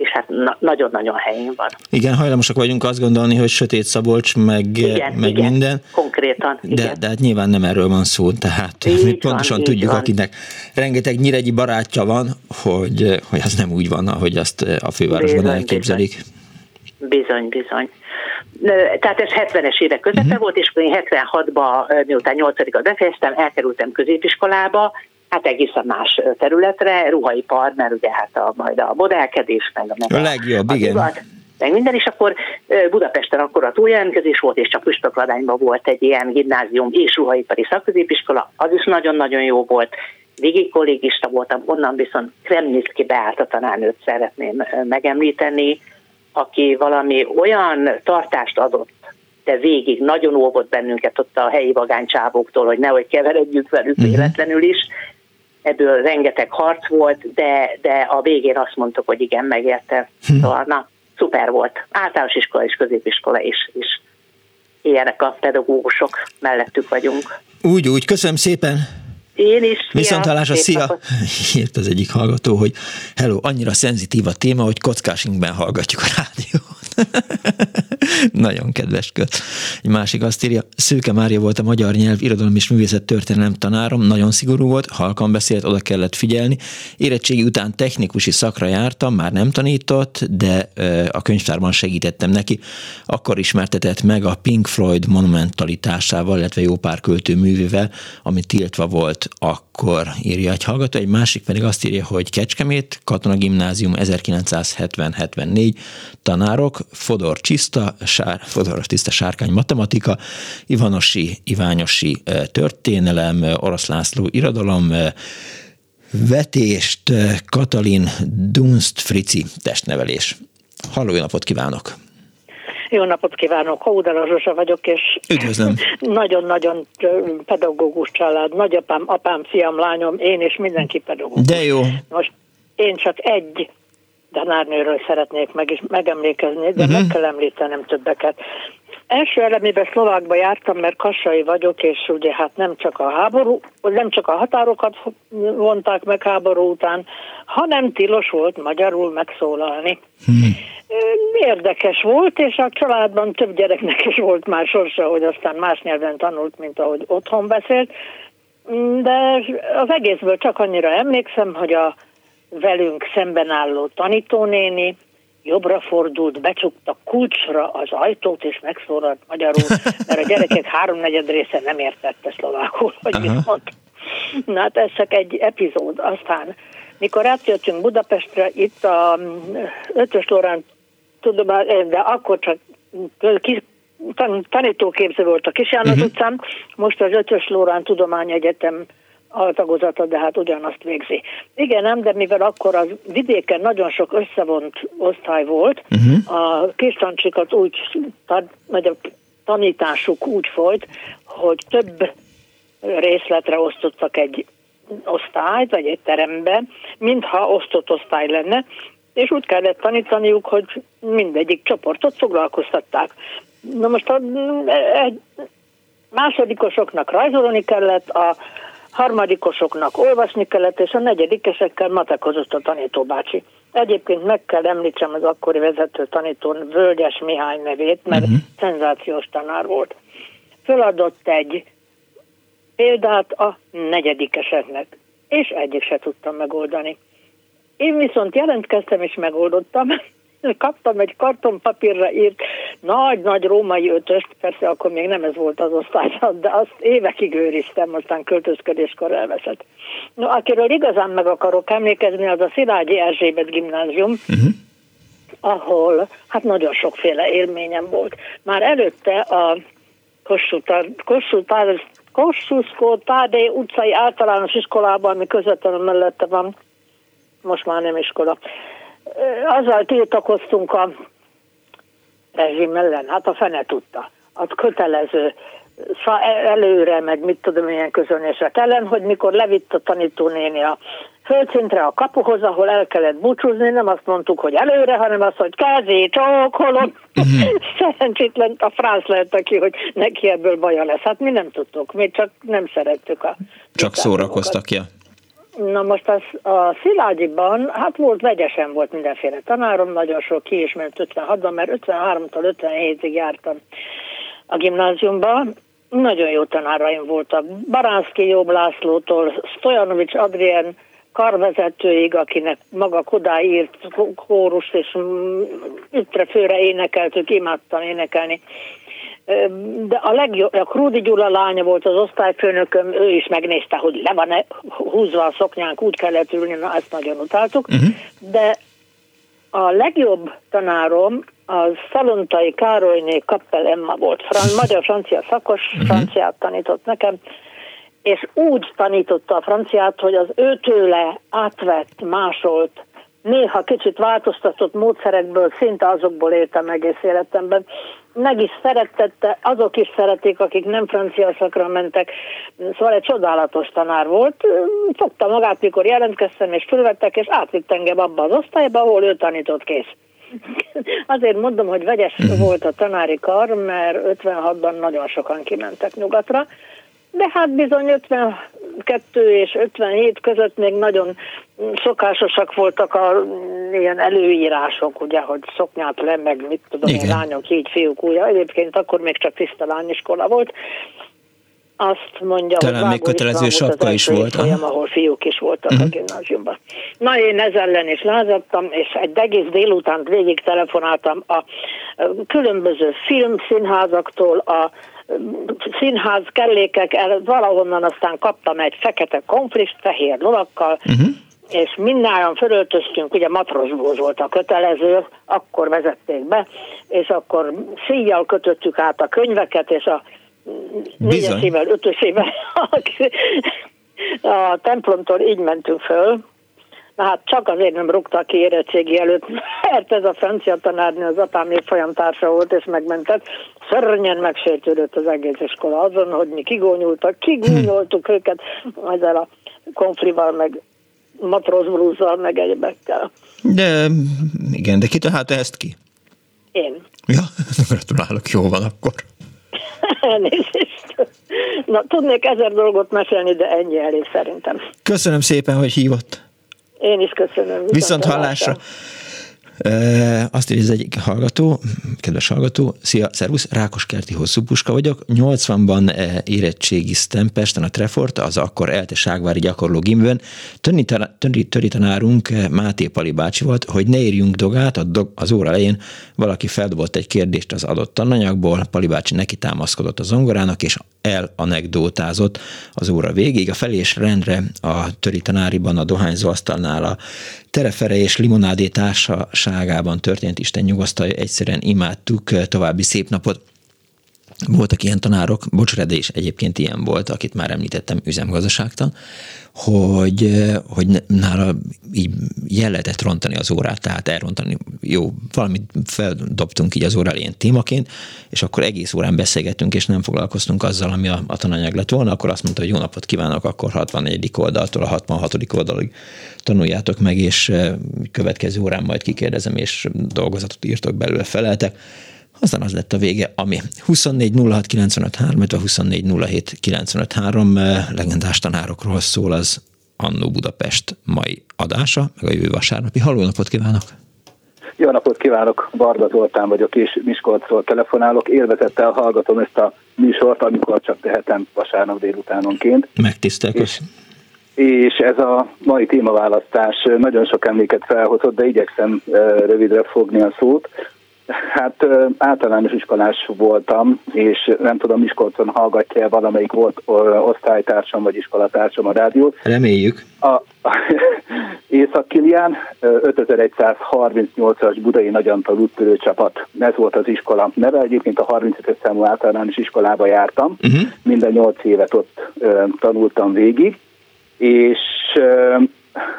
és hát na- nagyon-nagyon helyén van. Igen, hajlamosak vagyunk azt gondolni, hogy sötét Szabolcs, meg, igen, meg igen, minden. Konkrétan, de, igen. De hát nyilván nem erről van szó, tehát így mi pontosan van, tudjuk, van. akinek rengeteg nyiregyi barátja van, hogy, hogy az nem úgy van, ahogy azt a fővárosban bizony, elképzelik. Bizony, bizony. Tehát ez 70-es évek közepe uh-huh. volt, és én 76-ban, miután 8 befejeztem, elkerültem középiskolába, hát egészen más területre, ruhaipar, mert ugye hát a, majd a modellkedés, meg a, meg a legjobb, a, igen. Divat, meg minden, és akkor Budapesten akkor a túljelentkezés volt, és csak Püspökladányban volt egy ilyen gimnázium és ruhaipari szakközépiskola, az is nagyon-nagyon jó volt. Végig kollégista voltam, onnan viszont Kremnicki beállt a tanárnőt szeretném megemlíteni, aki valami olyan tartást adott de végig nagyon óvott bennünket ott a helyi vagánycsávoktól, hogy nehogy keveredjük velük uh-huh. véletlenül is, ebből rengeteg harc volt, de, de a végén azt mondtuk, hogy igen, megérte. Hm. Szóval, na, szuper volt. Általános iskola és középiskola is, is ilyenek a pedagógusok mellettük vagyunk. Úgy, úgy. Köszönöm szépen. Én is. Viszont hallásra, szia! Írt az egyik hallgató, hogy hello, annyira szenzitív a téma, hogy kockásinkben hallgatjuk a rádiót. Nagyon kedves köt. Egy másik azt írja, Szőke Mária volt a magyar nyelv, irodalom és művészet történelem tanárom, nagyon szigorú volt, halkan beszélt, oda kellett figyelni. Érettségi után technikusi szakra jártam, már nem tanított, de a könyvtárban segítettem neki. Akkor ismertetett meg a Pink Floyd monumentalitásával, illetve jó pár költő művével, ami tiltva volt akkor, írja egy hallgató. Egy másik pedig azt írja, hogy Kecskemét, Katona Gimnázium 1970-74, tanárok, Fodor Sár, Fodor Tiszta Sárkány matematika, Ivanosi, Iványosi történelem, Orosz László irodalom, vetést, Katalin Dunst Frici testnevelés. Halló, napot kívánok! Jó napot kívánok, Hódala Zsuzsa vagyok, és Üdvözlöm. nagyon-nagyon pedagógus család, nagyapám, apám, fiam, lányom, én és mindenki pedagógus. De jó. Most én csak egy tanárnőről szeretnék meg is megemlékezni, de uh-huh. meg kell említenem többeket. Első elemében Szlovákba jártam, mert kassai vagyok, és ugye hát nem csak a háború, nem csak a határokat vonták meg háború után, hanem tilos volt magyarul megszólalni. Hmm. Érdekes volt, és a családban több gyereknek is volt már sorsa, hogy aztán más nyelven tanult, mint ahogy otthon beszélt. De az egészből csak annyira emlékszem, hogy a velünk szemben álló tanítónéni jobbra fordult, becsukta kulcsra az ajtót, és megszólalt magyarul, mert a gyerekek háromnegyed része nem értette szlovákul, hogy Aha. mit mond. Na hát ez csak egy epizód. Aztán, mikor átjöttünk Budapestre, itt a mm, Ötös Lorán, tudom, de akkor csak tanítóképző volt a Kis János uh-huh. utcán, most az Ötös Lórán Tudományegyetem a tagozata, de hát ugyanazt végzi. Igen, nem, de mivel akkor az vidéken nagyon sok összevont osztály volt, uh-huh. a kistancsikat úgy, vagy a tanításuk úgy folyt, hogy több részletre osztottak egy osztályt, vagy egy terembe, mintha osztott osztály lenne, és úgy kellett tanítaniuk, hogy mindegyik csoportot foglalkoztatták. Na most a, egy másodikosoknak rajzolni kellett, a harmadikosoknak olvasni kellett, és a negyedikesekkel matekozott a tanítóbácsi. Egyébként meg kell említsem az akkori vezető tanító Völgyes Mihály nevét, mert uh-huh. szenzációs tanár volt. Föladott egy példát a negyedikeseknek, és egyik se tudtam megoldani. Én viszont jelentkeztem és megoldottam, kaptam egy kartonpapírra írt nagy-nagy római ötöst, persze akkor még nem ez volt az osztályzat, de azt évekig őriztem, aztán költözködéskor elveszett. No, akiről igazán meg akarok emlékezni, az a Szilágyi Erzsébet gimnázium, uh-huh. ahol hát nagyon sokféle élményem volt. Már előtte a Kossuth Tádé utcai általános iskolában, ami közvetlenül mellette van, most már nem iskola, azzal tiltakoztunk a rezsim ellen, hát a fene tudta. A kötelező előre, meg mit tudom, milyen közönések ellen, hogy mikor levitt a tanítónéni a földszintre a kapuhoz, ahol el kellett búcsúzni, nem azt mondtuk, hogy előre, hanem azt, hogy kezé, csókolom. Uh-huh. Szerencsétlen a franc lehet aki, hogy neki ebből baja lesz. Hát mi nem tudtuk, mi csak nem szerettük a... Csak szórakoztak, ja. Na most az, a Szilágyiban, hát volt, vegyesen volt mindenféle tanárom, nagyon sok ki is ment 56-ban, mert 53-tól 57-ig jártam a gimnáziumban. Nagyon jó tanáraim voltak. Baránszki Jobb Lászlótól, Stojanovics Adrien karvezetőig, akinek maga Kodá írt kórust, és ütre főre énekeltük, imádtam énekelni de a legjobb, a Krúdi Gyula lánya volt az osztályfőnököm, ő is megnézte, hogy le van -e húzva a szoknyánk, úgy kellett ülni, na ezt nagyon utáltuk, uh-huh. de a legjobb tanárom az Szalontai Károlyné Kappel Emma volt, fran, magyar-francia szakos, uh-huh. franciát tanított nekem, és úgy tanította a franciát, hogy az őtőle átvett, másolt néha kicsit változtatott módszerekből, szinte azokból éltem egész életemben. Meg is szerettette, azok is szeretik, akik nem francia szakra mentek. Szóval egy csodálatos tanár volt. Fogta magát, mikor jelentkeztem, és fölvettek, és átvitt engem abba az osztályba, ahol ő tanított kész. Azért mondom, hogy vegyes mhm. volt a tanári kar, mert 56-ban nagyon sokan kimentek nyugatra, de hát bizony 52 és 57 között még nagyon szokásosak voltak a ilyen előírások, ugye, hogy szoknyát le, meg mit tudom, Igen. lányok így, fiúk úgy. Egyébként akkor még csak tiszta lányiskola volt. Azt mondja, Talán hogy még kötelező sapka is volt. Folyam, ahol fiúk is voltak uh-huh. a mhm. gimnáziumban. Na, én ezzel ellen is lázadtam, és egy egész délután végig telefonáltam a különböző filmszínházaktól, a színház kellékek, valahonnan aztán kaptam egy fekete konflikt, fehér lovakkal, uh-huh. és mindnáján fölöltöztünk, ugye matrosból volt a kötelező, akkor vezették be, és akkor szíjjal kötöttük át a könyveket, és a négyesével, ötösével a templomtól így mentünk föl, Na hát csak azért nem rúgtak ki érettségi előtt, mert ez a francia tanárnő az apám folyamtársa volt, és megmentett. Szörnyen megsértődött az egész iskola azon, hogy mi kigónyultak, kigúnyoltuk hm. őket ezzel a konflival, meg matrózbrúzzal, meg egyebekkel. De igen, de ki hát ezt ki? Én. Ja, gratulálok, jó van akkor. Elnézést. Na, tudnék ezer dolgot mesélni, de ennyi elég szerintem. Köszönöm szépen, hogy hívott. Én is köszönöm. Viszont, Viszont hallásra. E, azt írja az egyik hallgató, kedves hallgató, szia, szervusz, Rákoskerti hosszú puska vagyok, 80-ban érettségiztem Pesten a Trefort, az akkor Elte Ságvári gyakorló gimben. Töri, töri, töri tanárunk Máté Pali bácsi volt, hogy ne érjünk dogát, az óra elején valaki feldobott egy kérdést az adott tananyagból, Pali bácsi neki támaszkodott a zongorának, és elanekdótázott az óra végig. A felés rendre a töri tanáriban a dohányzó asztalnál a terefere és limonádé társaságában történt Isten nyugosztalja, egyszerűen imádtuk, további szép napot. Voltak ilyen tanárok, Bocsrede is egyébként ilyen volt, akit már említettem üzemgazdaságtan, hogy, hogy nála így jel lehetett rontani az órát, tehát elrontani, jó, valamit feldobtunk így az ilyen témaként, és akkor egész órán beszélgettünk, és nem foglalkoztunk azzal, ami a, a tananyag lett volna, akkor azt mondta, hogy jó napot kívánok, akkor 64. oldaltól a 66. oldalig tanuljátok meg, és következő órán majd kikérdezem, és dolgozatot írtok belőle, feleltek aztán az lett a vége, ami 24 06 95 3, 24 07 95 3 legendás tanárokról szól az Annó Budapest mai adása, meg a jövő vasárnapi. Halló napot kívánok! Jó napot kívánok, Barda Zoltán vagyok, és Miskolcról telefonálok. Élvezettel hallgatom ezt a műsort, amikor csak tehetem vasárnap délutánonként. Megtisztelkös. És, és ez a mai témaválasztás nagyon sok emléket felhozott, de igyekszem rövidre fogni a szót. Hát általános iskolás voltam, és nem tudom, Miskolcon hallgatja valamelyik volt osztálytársam vagy iskolatársam a rádiót. Reméljük. A, a Észak-Kilián 5138-as budai nagyantal úttörő csapat. Ez volt az iskola neve. Egyébként a 35 számú általános iskolába jártam. Uh-huh. Minden 8 évet ott tanultam végig. És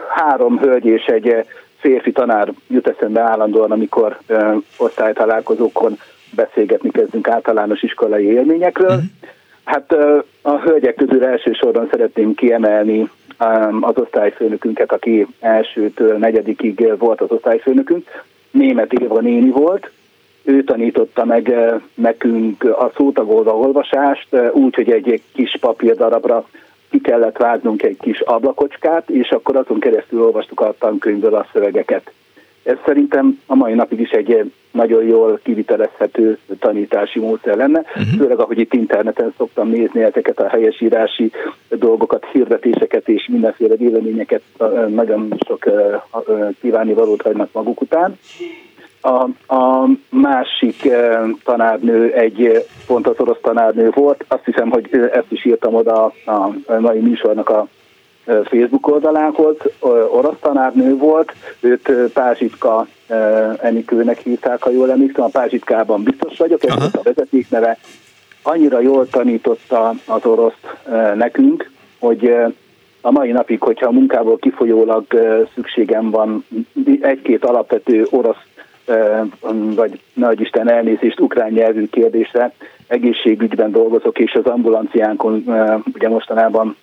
három hölgy és egy férfi tanár jut eszembe állandóan, amikor ö, osztálytalálkozókon beszélgetni kezdünk általános iskolai élményekről. Uh-huh. Hát a hölgyek közül elsősorban szeretném kiemelni az osztályfőnökünket, aki elsőtől negyedikig volt az osztályfőnökünk. Német Éva néni volt, ő tanította meg nekünk a szótagolva olvasást, úgy, hogy egy kis papírdarabra ki kellett vágnunk egy kis ablakocskát, és akkor azon keresztül olvastuk a tankönyvből a szövegeket. Ez szerintem a mai napig is egy nagyon jól kivitelezhető tanítási módszer lenne, uh-huh. főleg ahogy itt interneten szoktam nézni ezeket a helyesírási dolgokat, hirdetéseket és mindenféle véleményeket, nagyon sok kíváni valót hagynak maguk után. A, a másik tanárnő egy pont az orosz tanárnő volt, azt hiszem, hogy ezt is írtam oda a, mai műsornak a Facebook oldalához, orosz tanárnő volt, őt Pázsitka Enikőnek hívták, ha jól emlékszem, a Pázsitkában biztos vagyok, ez volt a vezetékneve. Annyira jól tanította az orosz nekünk, hogy a mai napig, hogyha a munkából kifolyólag szükségem van egy-két alapvető orosz vagy nagy Isten elnézést ukrán nyelvű kérdésre, egészségügyben dolgozok, és az ambulanciánkon ugye mostanában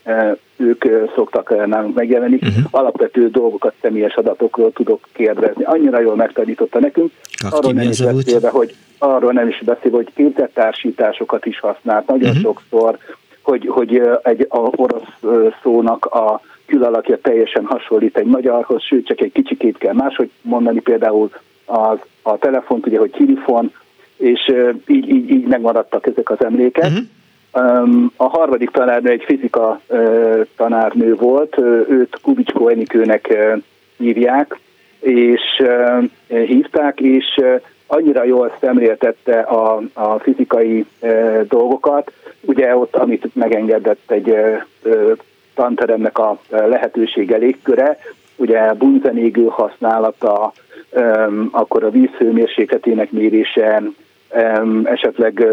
ők szoktak nálunk megjelenni. Uh-huh. Alapvető dolgokat, személyes adatokról tudok kérdezni. Annyira jól megtanította nekünk, arról nem is beszélve, hogy arról nem is beszélve, hogy képzettársításokat is használt. Nagyon uh-huh. sokszor, hogy, hogy egy a orosz szónak a külalakja teljesen hasonlít egy magyarhoz, sőt csak egy kicsikét kell máshogy mondani, például az, a telefont, ugye, hogy telefon, és így, így, így megmaradtak ezek az emlékek. Uh-huh. A harmadik tanárnő egy fizika tanárnő volt, őt Kubicskó Enikőnek hívják, és hívták, és annyira jól szemléltette a, a fizikai dolgokat, ugye ott, amit megengedett egy tanteremnek a lehetősége légköre, ugye bunzenégő használata, akkor a víz hőmérsékletének mérése, esetleg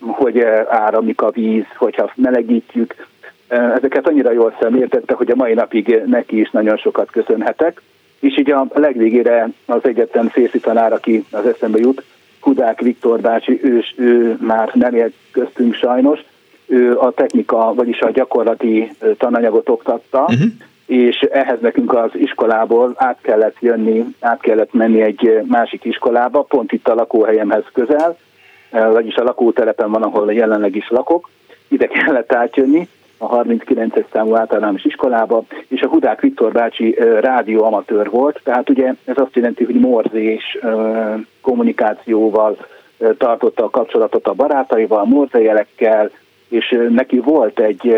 hogy áramlik a víz, hogyha melegítjük. Ezeket annyira jól szemértette, hogy a mai napig neki is nagyon sokat köszönhetek. És így a legvégére az egyetlen férfi tanár, aki az eszembe jut, Kudák Viktor bácsi, ő, ő már nem élt köztünk sajnos, ő a technika, vagyis a gyakorlati tananyagot oktatta, uh-huh és ehhez nekünk az iskolából át kellett jönni, át kellett menni egy másik iskolába, pont itt a lakóhelyemhez közel, vagyis a lakótelepen van, ahol jelenleg is lakok, ide kellett átjönni a 39-es számú általános iskolába, és a Hudák Viktor bácsi rádió amatőr volt, tehát ugye ez azt jelenti, hogy morzés kommunikációval tartotta a kapcsolatot a barátaival, morzejelekkel, és neki volt egy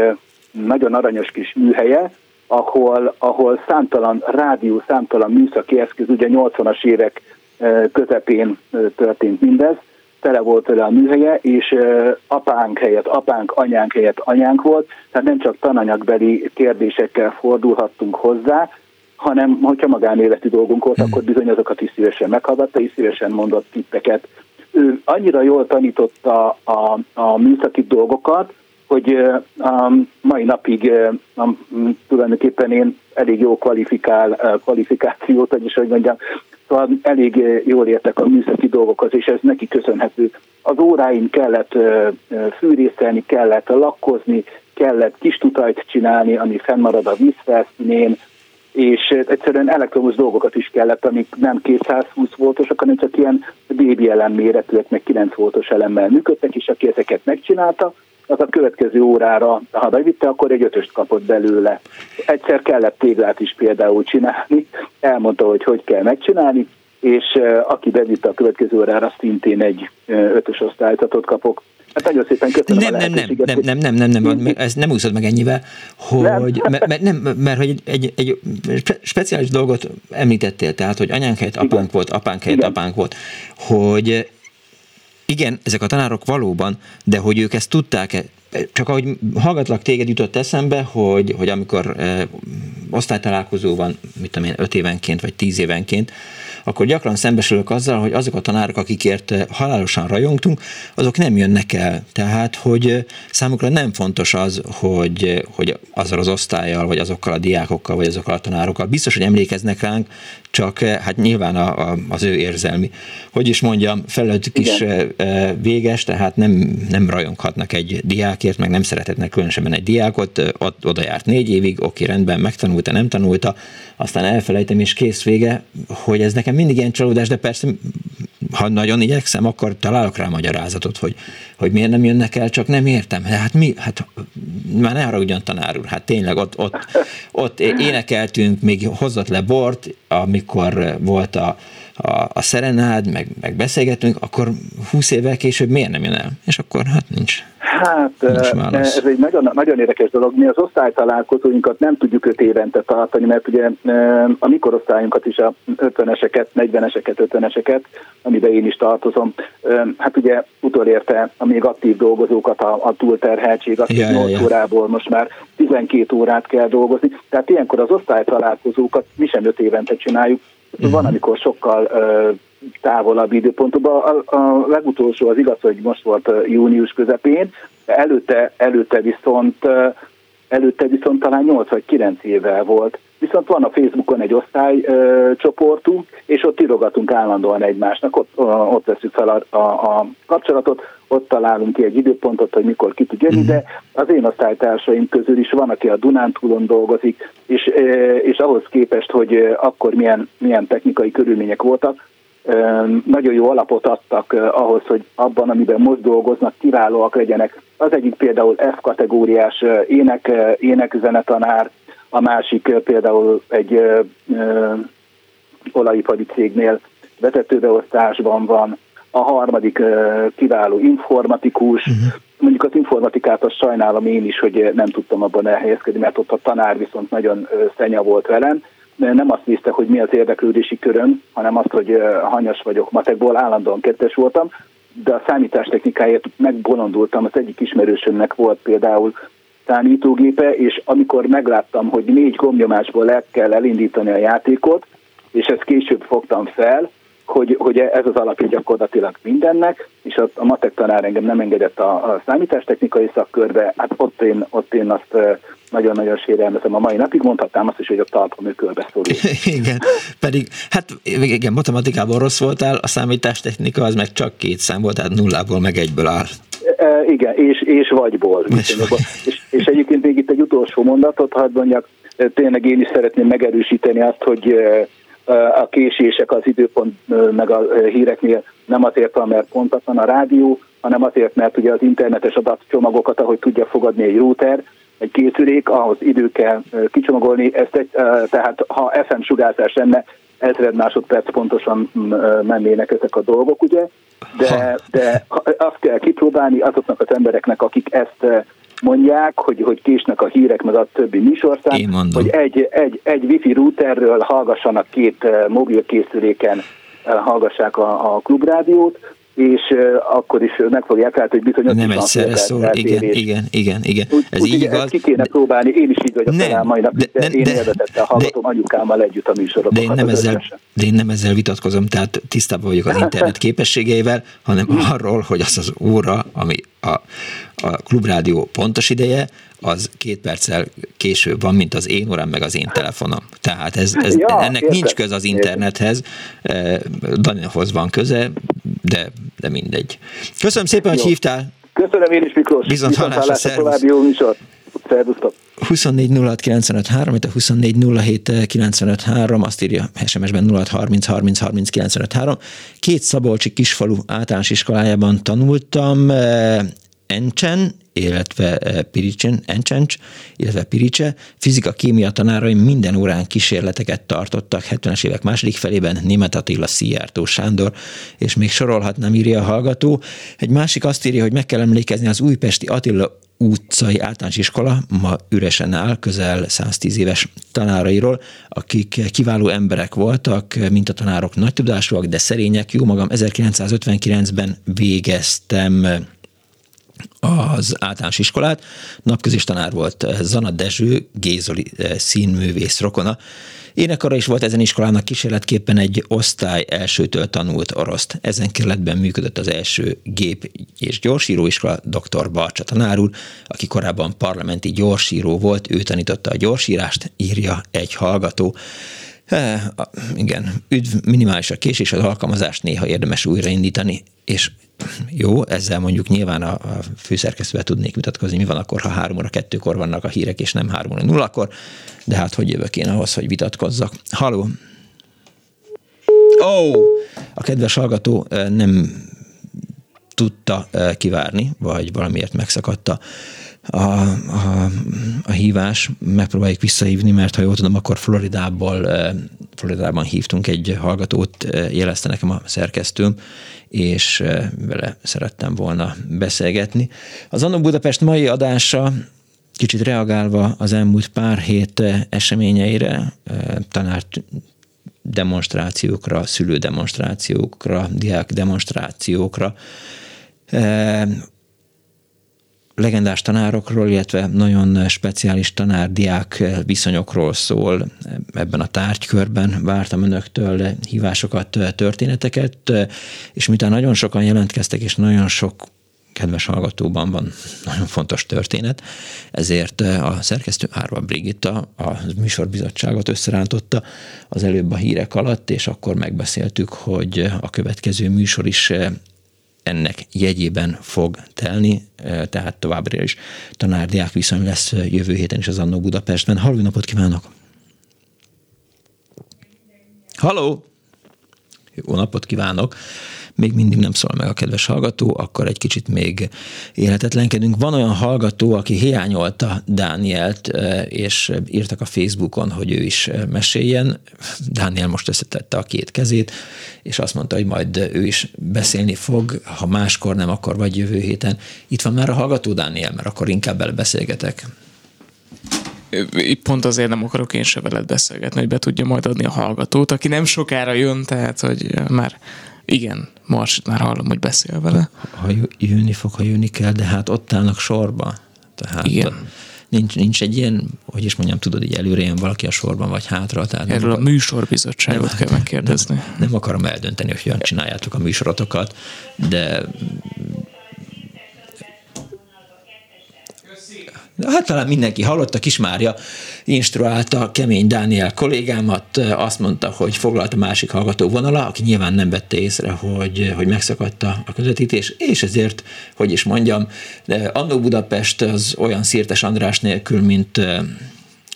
nagyon aranyos kis műhelye, ahol, ahol számtalan rádió, számtalan műszaki eszköz, ugye 80-as évek közepén történt mindez, tele volt vele a műhelye, és apánk helyett apánk, anyánk helyett anyánk volt, tehát nem csak tananyagbeli kérdésekkel fordulhattunk hozzá, hanem hogyha magánéleti dolgunk volt, akkor bizony azokat is szívesen meghallgatta, és szívesen mondott tippeket. Ő annyira jól tanította a, a műszaki dolgokat, hogy a mai napig tulajdonképpen én elég jó kvalifikál, kvalifikációt, vagyis hogy mondjam, szóval elég jól értek a műszaki dolgokhoz, és ez neki köszönhető. Az óráim kellett fűrészelni, kellett lakkozni, kellett kis tutajt csinálni, ami fennmarad a vízfelszínén, és egyszerűen elektromos dolgokat is kellett, amik nem 220 voltosak, hanem csak ilyen bébi elem méretűek, meg 9 voltos elemmel működtek, és aki ezeket megcsinálta, az a következő órára, ha bevitte, akkor egy ötöst kapott belőle. Egyszer kellett téglát is például csinálni, elmondta, hogy hogy kell megcsinálni, és aki bevitte a következő órára, szintén egy ötös osztályzatot kapok. Hát nagyon szépen köszönöm nem, nem, nem, nem, nem, nem, nem, nem, nem, ez nem úszod meg ennyivel, hogy, nem. Mert, nem, mert hogy egy, egy, egy speciális dolgot említettél, tehát, hogy anyánk helyett apánk volt, apánk helyett apánk volt, hogy igen, ezek a tanárok valóban, de hogy ők ezt tudták-e, csak ahogy hallgatlak téged jutott eszembe, hogy, hogy amikor e, osztálytalálkozó van, mit tudom én, öt évenként vagy tíz évenként, akkor gyakran szembesülök azzal, hogy azok a tanárok, akikért eh, halálosan rajongtunk, azok nem jönnek el. Tehát, hogy eh, számukra nem fontos az, hogy, hogy azzal az osztályjal, vagy azokkal a diákokkal, vagy azokkal a tanárokkal biztos, hogy emlékeznek ránk, csak hát nyilván a, a, az ő érzelmi, hogy is mondjam, felőttük is véges, tehát nem, nem rajonghatnak egy diákért, meg nem szeretetnek különösebben egy diákot, ott, oda járt négy évig, oké, rendben, megtanulta, nem tanulta, aztán elfelejtem, és kész vége, hogy ez nekem mindig ilyen csalódás, de persze, ha nagyon igyekszem, akkor találok rá magyarázatot, hogy, hogy miért nem jönnek el, csak nem értem. Hát mi, hát már ne haragudjon tanár úr, hát tényleg ott, ott, ott énekeltünk, még hozott le bort, amikor volt a, a, a szerenád, meg, meg beszélgetünk, akkor 20 évvel később miért nem jön el? És akkor hát nincs. Hát nincs ez egy nagyon, nagyon érdekes dolog. Mi az osztálytalálkozóinkat nem tudjuk öt évente tartani, mert ugye a mikorosztályunkat is a 50-eseket, 40-eseket, 50-eseket, amiben én is tartozom, hát ugye utolérte a még aktív dolgozókat a, a túlterheltség, azt ja, 8 ja, ja. órából most már 12 órát kell dolgozni. Tehát ilyenkor az osztálytalálkozókat mi sem 5 évente csináljuk, Uh-huh. Van, amikor sokkal távolabb időpontban. A, a legutolsó az igaz, hogy most volt június közepén, előtte, előtte viszont előtte viszont talán 8 vagy 9 évvel volt. Viszont van a Facebookon egy osztálycsoportunk, és ott írogatunk állandóan egymásnak, ott, ott veszük fel a, a, a kapcsolatot, ott találunk ki egy időpontot, hogy mikor ki tud jönni, uh-huh. de az én osztálytársaim közül is van, aki a Dunántúlon dolgozik, és, és ahhoz képest, hogy akkor milyen, milyen technikai körülmények voltak, nagyon jó alapot adtak ahhoz, hogy abban, amiben most dolgoznak, kiválóak legyenek. Az egyik például F kategóriás ének, énekzenetanár, a másik például egy olajipari cégnél vezetőbeosztásban van, a harmadik kiváló informatikus, uh-huh. mondjuk az informatikát azt sajnálom én is, hogy nem tudtam abban elhelyezkedni, mert ott a tanár viszont nagyon szenya volt velem, nem azt nézte, hogy mi az érdeklődési köröm, hanem azt, hogy hanyas vagyok matekból, állandóan kettes voltam, de a számítástechnikáért megbolondultam. Az egyik ismerősömnek volt például számítógépe, és amikor megláttam, hogy négy gombnyomásból le kell elindítani a játékot, és ezt később fogtam fel, hogy, hogy ez az alapja gyakorlatilag mindennek, és a, a matek tanár engem nem engedett a, a számítástechnikai szakkörbe, hát ott én, ott én azt nagyon-nagyon sérelmezem a mai napig, mondhatnám azt is, hogy a talpam ökölbe szorul. igen, pedig, hát igen, matematikában rossz voltál, a számítástechnika az meg csak két szám volt, tehát nullából meg egyből áll. E, igen, és, és vagyból. És, és, és egyébként még itt egy utolsó mondatot, hadd mondjak, tényleg én is szeretném megerősíteni azt, hogy a késések az időpont meg a híreknél nem azért mert pontatlan a rádió, hanem azért, mert ugye az internetes adatcsomagokat, ahogy tudja fogadni egy router, egy készülék, ahhoz idő kell kicsomagolni, ezt egy, tehát ha FM sugárzás lenne, ezred másodperc pontosan mennének ezek a dolgok, ugye, de, de azt kell kipróbálni azoknak az embereknek, akik ezt mondják, hogy, hogy késnek a hírek, meg a többi műsorszám, hogy egy, egy, egy wifi routerről hallgassanak két mobilkészüléken, hallgassák a, a klubrádiót, és akkor is meg fogják látni, hogy bizonyos... Nem egyszerre szól, igen, igen, igen, igen. Úgy, ez úgy, így igaz. ki kéne próbálni, én is így vagyok nem, talán mai nap, de, de, én élvezettel hallgatom de, anyukámmal együtt a műsorokat. De én, nem ezzel, de én nem ezzel vitatkozom, tehát tisztában vagyok az internet képességeivel, hanem arról, hogy az az óra, ami a, a klubrádió pontos ideje, az két perccel később van, mint az én órám, meg az én telefonom. Tehát ez, ez, ja, ennek érte, nincs köze az internethez, Danielhoz van köze, de, de mindegy. Köszönöm szépen, jó. hogy hívtál. Köszönöm én is, Miklós. Viszont hallásra, szervusz. jó műsor. Szervusztok. 24 06 953, itt a 24 azt írja SMS-ben 06 30 30 30 953. Két Szabolcsi kisfalu általános iskolájában tanultam, Encsen, illetve eh, Piricsen, Encsencs, illetve Piricse, fizika-kémia tanárai minden órán kísérleteket tartottak 70-es évek második felében Német Attila, Szijjártó Sándor, és még sorolhatnám, írja a hallgató. Egy másik azt írja, hogy meg kell emlékezni az újpesti Attila utcai általános iskola ma üresen áll, közel 110 éves tanárairól, akik kiváló emberek voltak, mint a tanárok nagy tudásúak, de szerények. Jó magam, 1959-ben végeztem az általános iskolát. Napközis tanár volt Zana Dezső, Gézoli eh, színművész rokona. Énekarra is volt ezen iskolának kísérletképpen egy osztály elsőtől tanult oroszt. Ezen kerületben működött az első gép és gyorsíróiskola, dr. Barcsa tanár úr, aki korábban parlamenti gyorsíró volt, ő tanította a gyorsírást, írja egy hallgató. E, igen, üdv, minimális a késés, az alkalmazást néha érdemes újraindítani, és jó, ezzel mondjuk nyilván a, a főszerkesztővel tudnék vitatkozni, mi van akkor, ha három óra kettőkor vannak a hírek, és nem három óra nullakor, de hát hogy jövök én ahhoz, hogy vitatkozzak. Haló! Ó! Oh! A kedves hallgató nem tudta kivárni, vagy valamiért megszakadta a, a, a hívás, megpróbáljuk visszahívni, mert ha jól tudom, akkor Floridából, Floridában hívtunk egy hallgatót, jelezte nekem a szerkesztőm, és vele szerettem volna beszélgetni. Az Annó Budapest mai adása kicsit reagálva az elmúlt pár hét eseményeire, tanár demonstrációkra, szülő demonstrációkra, diák demonstrációkra, legendás tanárokról, illetve nagyon speciális tanár-diák viszonyokról szól ebben a tárgykörben. Vártam önöktől hívásokat, történeteket, és miután nagyon sokan jelentkeztek, és nagyon sok kedves hallgatóban van nagyon fontos történet, ezért a szerkesztő Árva Brigitta a műsorbizottságot összerántotta az előbb a hírek alatt, és akkor megbeszéltük, hogy a következő műsor is ennek jegyében fog telni, e, tehát továbbra is tanárdiák viszony lesz jövő héten is az Annó Budapestben. Halló, napot kívánok! Halló! Jó napot kívánok! Még mindig nem szól meg a kedves hallgató, akkor egy kicsit még élhetetlenkedünk. Van olyan hallgató, aki hiányolta Dánielt, és írtak a Facebookon, hogy ő is meséljen. Dániel most összetette a két kezét, és azt mondta, hogy majd ő is beszélni fog, ha máskor nem, akkor vagy jövő héten. Itt van már a hallgató, Dániel, mert akkor inkább belebeszélgetek pont azért nem akarok én se veled beszélgetni, hogy be tudja majd adni a hallgatót, aki nem sokára jön, tehát hogy már igen, Marsit már hallom, hogy beszél vele. Ha jönni fog, ha jönni kell, de hát ott állnak sorba. Tehát Igen. Nincs, nincs egy ilyen, hogy is mondjam, tudod, így előre jön valaki a sorban, vagy hátra. Tehát Erről a műsorbizottságot nem, kell megkérdezni. Nem, nem akarom eldönteni, hogy hogyan csináljátok a műsorotokat, de hát talán mindenki hallotta, Kismária instruálta Kemény Dániel kollégámat, azt mondta, hogy foglalt a másik hallgató vonala, aki nyilván nem vette észre, hogy, hogy megszakadta a közvetítés, és ezért, hogy is mondjam, Annó Budapest az olyan Szirtes András nélkül, mint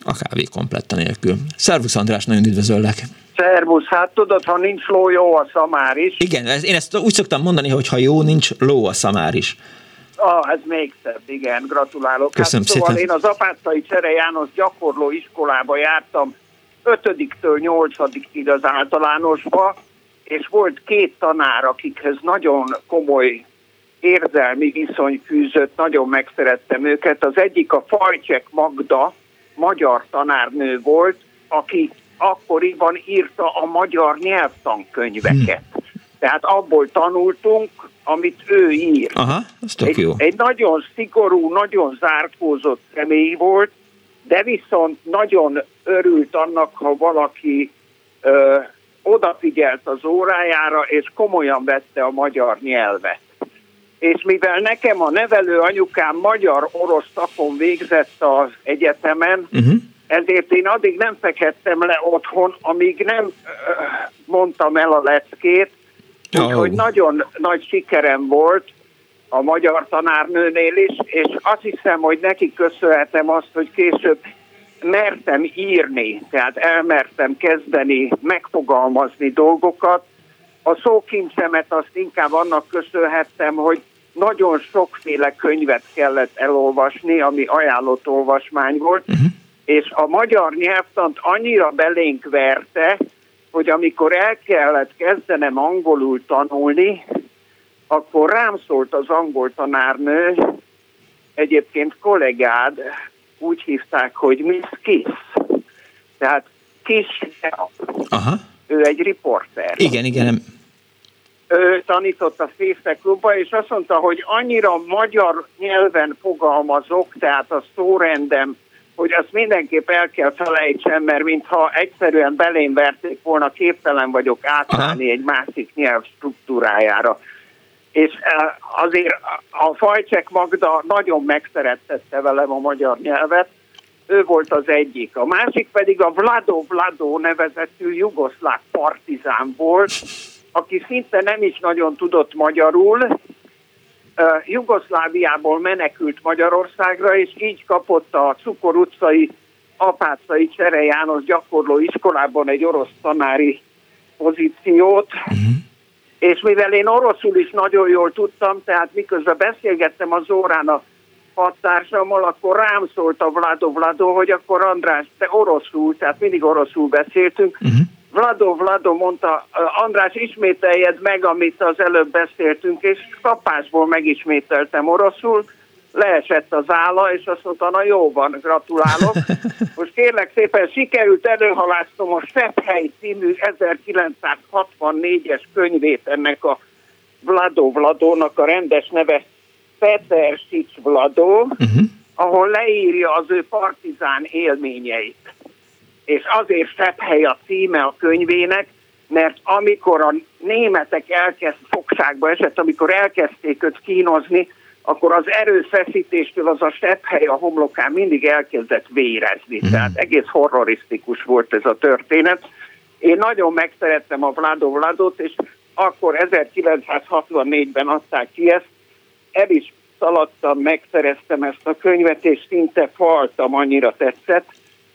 a kávé kompletta nélkül. Szervusz András, nagyon üdvözöllek! Szervusz, hát tudod, ha nincs ló, jó a szamár is. Igen, én ezt úgy szoktam mondani, hogy ha jó, nincs ló a szamár is. Ah, ez még szebb, igen, gratulálok. Köszönöm hát, szóval szépen. én az Apácai Csere János gyakorló iskolába jártam 5-től 8 az általánosba, és volt két tanár, akikhez nagyon komoly érzelmi viszony fűzött, nagyon megszerettem őket. Az egyik a Fajcsek Magda, magyar tanárnő volt, aki akkoriban írta a magyar nyelvtankönyveket. Hmm. Tehát abból tanultunk, amit ő ír. Aha, ez tök egy, jó. Egy nagyon szigorú, nagyon zárkózott személy volt, de viszont nagyon örült annak, ha valaki ö, odafigyelt az órájára, és komolyan vette a magyar nyelvet. És mivel nekem a nevelő anyukám magyar-orosz szakon végzett az egyetemen, uh-huh. ezért én addig nem fekettem le otthon, amíg nem ö, mondtam el a leckét, Úgyhogy oh. nagyon nagy sikerem volt a magyar tanárnőnél is, és azt hiszem, hogy neki köszönhetem azt, hogy később mertem írni, tehát elmertem kezdeni megfogalmazni dolgokat. A szókincsemet azt inkább annak köszönhettem, hogy nagyon sokféle könyvet kellett elolvasni, ami ajánlott olvasmány volt, uh-huh. és a magyar nyelvtant annyira belénk verte, hogy amikor el kellett kezdenem angolul tanulni, akkor rám szólt az angol tanárnő, egyébként kollégád, úgy hívták, hogy Miss Kiss. Tehát Kiss, Aha. ő egy riporter. Igen, igen. Ő tanított a Fészek klubba, és azt mondta, hogy annyira magyar nyelven fogalmazok, tehát a szórendem hogy azt mindenképp el kell felejtsem, mert mintha egyszerűen belém verték volna, képtelen vagyok átállni egy másik nyelv struktúrájára. És e, azért a Fajcsek Magda nagyon megszerettette velem a magyar nyelvet, ő volt az egyik. A másik pedig a Vlado Vlado nevezetű jugoszláv partizán volt, aki szinte nem is nagyon tudott magyarul, Jugoszláviából menekült Magyarországra, és így kapott a Cukor utcai Apácai Csere János gyakorló iskolában egy orosz tanári pozíciót, uh-huh. és mivel én oroszul is nagyon jól tudtam, tehát miközben beszélgettem az órán a pattársammal, akkor rám szólt a Vlado Vlado, hogy akkor András, te oroszul, tehát mindig oroszul beszéltünk, uh-huh. Vlado, Vlado mondta, András, ismételjed meg, amit az előbb beszéltünk, és kapásból megismételtem oroszul, leesett az álla, és azt mondta, na jó van, gratulálok. Most kérlek szépen, sikerült előhalásztom a Sepphely című 1964-es könyvét ennek a Vlado Vladónak a rendes neve Peter Sics Vlado, uh-huh. ahol leírja az ő partizán élményeit és azért szebb hely a címe a könyvének, mert amikor a németek elkezd fogságba esett, amikor elkezdték őt kínozni, akkor az erőfeszítéstől az a hely a homlokán mindig elkezdett vérezni. Mm. Tehát egész horrorisztikus volt ez a történet. Én nagyon megszerettem a Vlado Vladot, és akkor 1964-ben adták ki ezt. El is szaladtam, megszereztem ezt a könyvet, és szinte faltam, annyira tetszett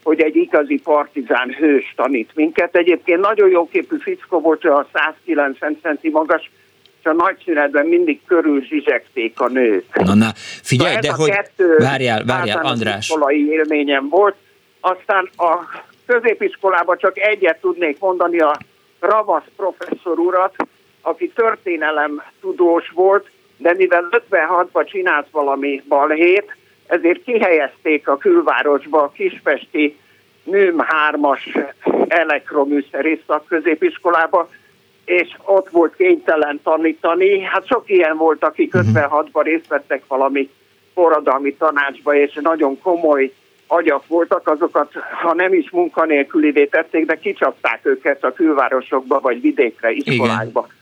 hogy egy igazi partizán hős tanít minket. Egyébként nagyon jó képű fickó volt, a 190 centi magas, és a nagy szünetben mindig körül zsizsegték a nőt. Na, na, figyelj, de hogy... Várjál, várjál, András. iskolai élményem volt. Aztán a középiskolában csak egyet tudnék mondani a Ravasz professzor urat, aki történelem tudós volt, de mivel 56-ban csinált valami balhét, ezért kihelyezték a külvárosba a kispesti NÜM 3-as elektroműszerész szakközépiskolába, és ott volt kénytelen tanítani. Hát sok ilyen volt, akik 56-ban mhm. részt vettek valami forradalmi tanácsba, és nagyon komoly agyak voltak, azokat, ha nem is munkanélkülivé tették, de kicsapták őket a külvárosokba, vagy vidékre, iskolákba. Igen.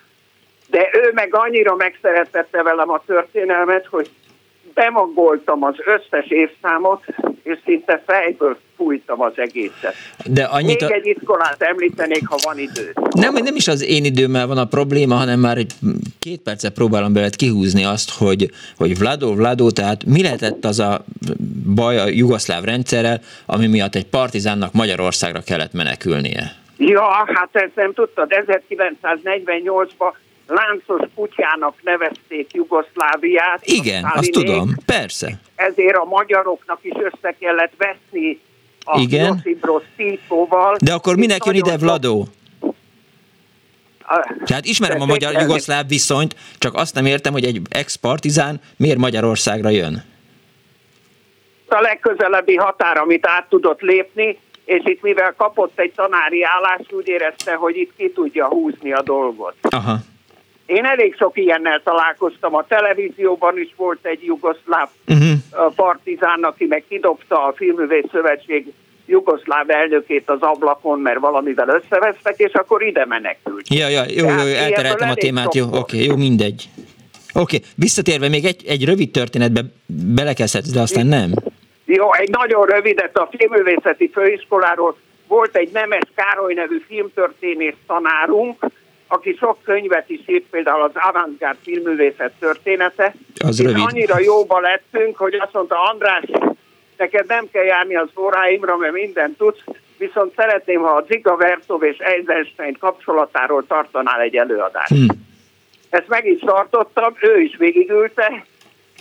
De ő meg annyira megszeretette velem a történelmet, hogy bemagoltam az összes évszámot, és szinte fejből fújtam az egészet. De annyit Még a... egy iskolát említenék, ha van idő. Nem, nem is az én időmmel van a probléma, hanem már egy két percet próbálom belőle kihúzni azt, hogy, hogy Vlado, Vlado, tehát mi lehetett az a baj a jugoszláv rendszerrel, ami miatt egy partizánnak Magyarországra kellett menekülnie? Ja, hát ezt nem tudtad, 1948-ban láncos kutyának nevezték Jugoszláviát. Igen, azt tudom, persze. Ezért a magyaroknak is össze kellett veszni a Igen. Titoval. De akkor minek jön ide Vladó? Tehát ismerem a magyar-jugoszláv viszonyt, csak azt nem értem, hogy egy ex-partizán miért Magyarországra jön. A legközelebbi határ, amit át tudott lépni, és itt mivel kapott egy tanári állást, úgy érezte, hogy itt ki tudja húzni a dolgot. Aha. Én elég sok ilyennel találkoztam. A televízióban is volt egy jugoszláv uh-huh. partizán, aki meg kidobta a Filművész Szövetség jugoszláv elnökét az ablakon, mert valamivel összevesztek, és akkor ide menekült. Ja, ja, jó, jó, jó eltereltem a témát, jó, oké, jó, mindegy. Oké, visszatérve még egy, egy rövid történetbe belekezdhetsz, de aztán nem. Jó, egy nagyon rövidet a filművészeti főiskoláról volt egy Nemes Károly nevű filmtörténész tanárunk, aki sok könyvet is írt, például az Avantgárd filmművészet története. Az és rövid. annyira jóba lettünk, hogy azt mondta, András, neked nem kell járni az óráimra, mert mindent tudsz, viszont szeretném, ha a Ziga Vertov és Eisenstein kapcsolatáról tartanál egy előadást. Hm. Ezt meg is tartottam, ő is végigülte,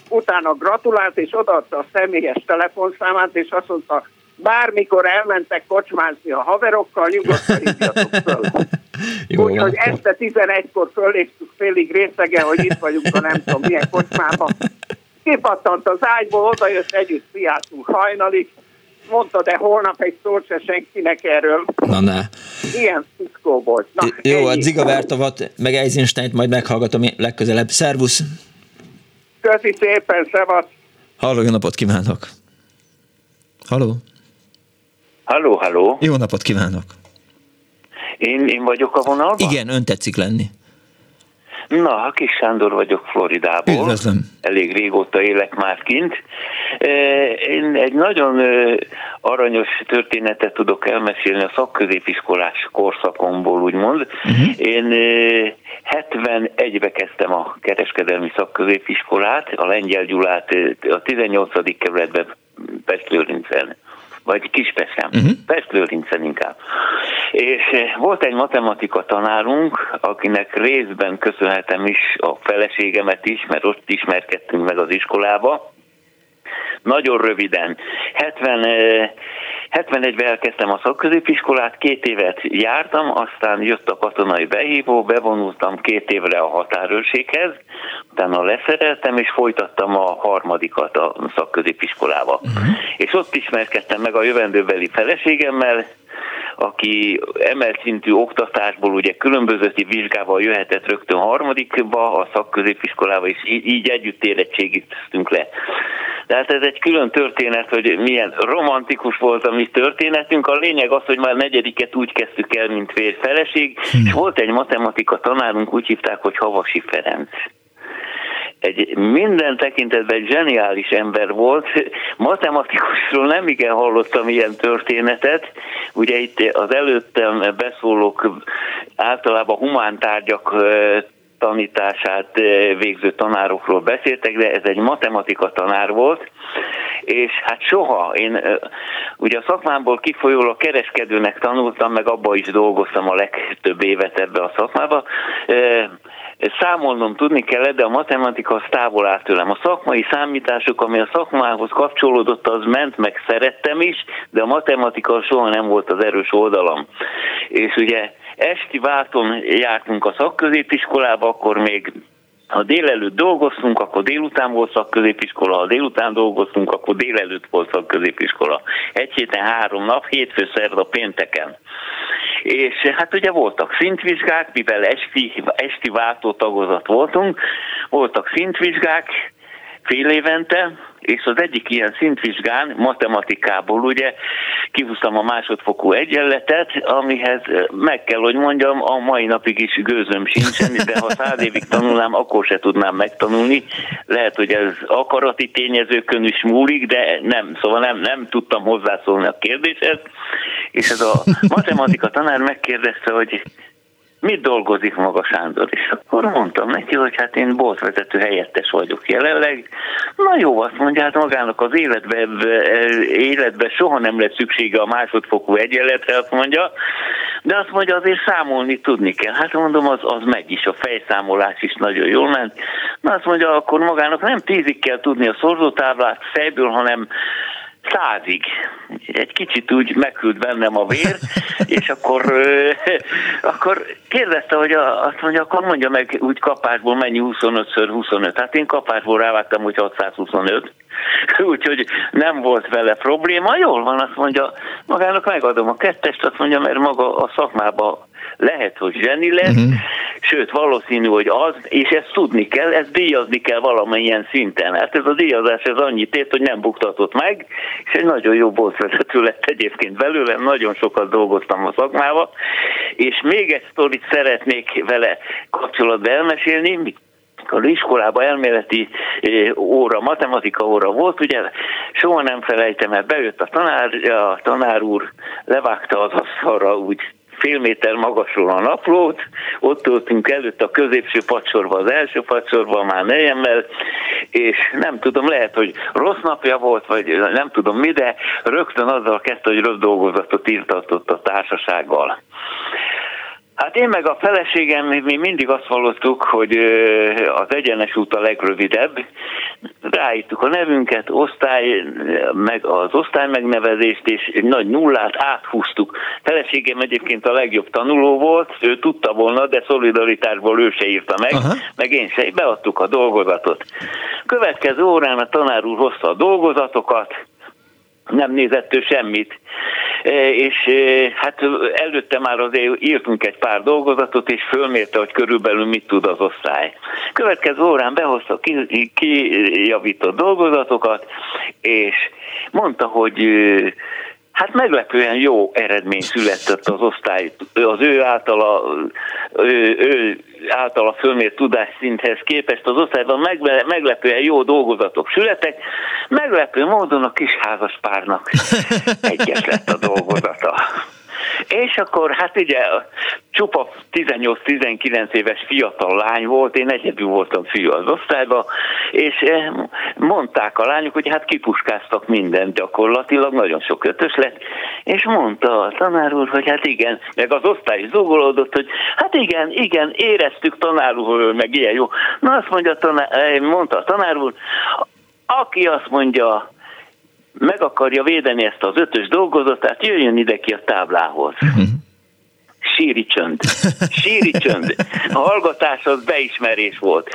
utána gratulált, és odaadta a személyes telefonszámát, és azt mondta, bármikor elmentek kocsmázni a haverokkal, nyugodtan hívjatok föl. Úgyhogy este 11-kor föléptük félig részege, hogy itt vagyunk a nem tudom milyen kocsmában. Kipattant az ágyból, oda jött együtt fiátunk hajnalig, mondta, de holnap egy szót se senkinek erről. Na ne. Ilyen fickó volt. Na, Jó, a Ziga Vertovat, meg Eisenstein-t majd meghallgatom legközelebb. Szervusz! Köszi szépen, szevasz! Halló, jó napot kívánok! Halló! Halló, halló! Jó napot kívánok! Én, én vagyok a vonalban? Igen, ön tetszik lenni. Na, Kis Sándor vagyok Floridából. Üdvözlöm. Elég régóta élek már kint. Én egy nagyon aranyos történetet tudok elmesélni a szakközépiskolás korszakomból, úgymond. Uh-huh. Én 71-be kezdtem a kereskedelmi szakközépiskolát, a Lengyel Gyulát a 18. kerületben Pestlőrincen vagy Kispesten, uh-huh. Pestlőrincen inkább. És volt egy matematika tanárunk, akinek részben köszönhetem is a feleségemet is, mert ott ismerkedtünk meg az iskolába. Nagyon röviden, 70 71-ben elkezdtem a szakközépiskolát, két évet jártam, aztán jött a katonai behívó, bevonultam két évre a határőrséghez, utána leszereltem, és folytattam a harmadikat a szakközépiskolába. Uh-huh. És ott ismerkedtem meg a jövendőbeli feleségemmel, aki emelt szintű oktatásból ugye különbözőti vizsgával jöhetett rögtön harmadikba, a szakközépiskolába, és így együtt érettségiztünk le. Tehát ez egy külön történet, hogy milyen romantikus volt a mi történetünk. A lényeg az, hogy már negyediket úgy kezdtük el, mint férfeleség, hmm. és volt egy matematika tanárunk, úgy hívták, hogy Havasi Ferenc egy minden tekintetben egy zseniális ember volt. Matematikusról nem igen hallottam ilyen történetet. Ugye itt az előttem beszólók általában humántárgyak tanítását végző tanárokról beszéltek, de ez egy matematika tanár volt, és hát soha, én ugye a szakmámból kifolyólag kereskedőnek tanultam, meg abba is dolgoztam a legtöbb évet ebbe a szakmába, számolnom tudni kellett, de a matematika az távol állt tőlem. A szakmai számítások, ami a szakmához kapcsolódott, az ment, meg szerettem is, de a matematika soha nem volt az erős oldalam. És ugye esti válton jártunk a szakközépiskolába, akkor még ha délelőtt dolgoztunk, akkor délután volt szakközépiskola, ha délután dolgoztunk, akkor délelőtt volt szakközépiskola. Egy héten három nap, hétfő, szerda, pénteken. És hát ugye voltak szintvizsgák, mivel esti, esti váltó voltunk, voltak szintvizsgák, fél évente, és az egyik ilyen szintvizsgán, matematikából ugye kihúztam a másodfokú egyenletet, amihez meg kell, hogy mondjam, a mai napig is gőzöm sincsen, de ha száz évig tanulnám, akkor se tudnám megtanulni. Lehet, hogy ez akarati tényezőkön is múlik, de nem, szóval nem, nem tudtam hozzászólni a kérdéshez. És ez a matematika tanár megkérdezte, hogy mit dolgozik maga Sándor? És akkor mondtam neki, hogy hát én boltvezető helyettes vagyok jelenleg. Na jó, azt mondja, hát magának az életbe, életbe soha nem lett szüksége a másodfokú egyenletre, azt mondja, de azt mondja, azért számolni tudni kell. Hát mondom, az, az megy is, a fejszámolás is nagyon jól ment. Na azt mondja, akkor magának nem tízig kell tudni a szorzótáblát fejből, hanem százig. Egy kicsit úgy meghűlt bennem a vér, és akkor, akkor kérdezte, hogy a, azt mondja, akkor mondja meg úgy kapásból mennyi 25-ször 25. Hát én kapásból rávágtam, hogy 625. Úgyhogy nem volt vele probléma. Jól van, azt mondja, magának megadom a kettest, azt mondja, mert maga a szakmába lehet, hogy zseni lesz, uh-huh. sőt valószínű, hogy az, és ezt tudni kell, ezt díjazni kell valamilyen szinten. Hát ez a díjazás ez annyit ért, hogy nem buktatott meg, és egy nagyon jó boltvezető lett egyébként belőlem, nagyon sokat dolgoztam a szakmába, és még egy sztorit szeretnék vele kapcsolatban elmesélni, az iskolában elméleti óra, matematika óra volt, ugye soha nem felejtem, mert bejött a tanár, a tanár úr, levágta az asztalra úgy fél méter magasról a naplót, ott voltunk előtt a középső padsorba, az első padsorba már nejemmel, és nem tudom, lehet, hogy rossz napja volt, vagy nem tudom mi, de rögtön azzal kezdte, hogy rossz dolgozatot írtatott a társasággal. Hát én meg a feleségem, mi mindig azt hallottuk, hogy az egyenes út a legrövidebb. Ráírtuk a nevünket, osztály, meg az osztály megnevezést, és egy nagy nullát áthúztuk. Feleségem egyébként a legjobb tanuló volt, ő tudta volna, de szolidaritásból ő se írta meg, Aha. meg én se. Beadtuk a dolgozatot. Következő órán a tanár úr hozta a dolgozatokat, nem nézett ő semmit. E, és e, hát előtte már azért írtunk egy pár dolgozatot, és fölmérte, hogy körülbelül mit tud az osztály. Következő órán behozta kijavított dolgozatokat, és mondta, hogy hát meglepően jó eredmény született az osztály, az ő általa, ő, ő általa fölmért tudásszinthez képest az osztályban meglepően jó dolgozatok születek, meglepő módon a kis házas párnak egyes lett a dolgozata. És akkor hát ugye csupa 18-19 éves fiatal lány volt, én egyedül voltam fiú az osztályban, és eh, mondták a lányok, hogy hát kipuskáztak mindent gyakorlatilag, nagyon sok ötös lett, és mondta a tanár úr, hogy hát igen, meg az osztály zugolódott, hogy hát igen, igen, éreztük tanár úr, meg ilyen jó. Na azt mondja, tanár, eh, mondta a tanár úr, aki azt mondja, meg akarja védeni ezt az ötös dolgozatát, jöjjön ide ki a táblához. Uh-huh síri csönd. Síri csönd. A hallgatás az beismerés volt.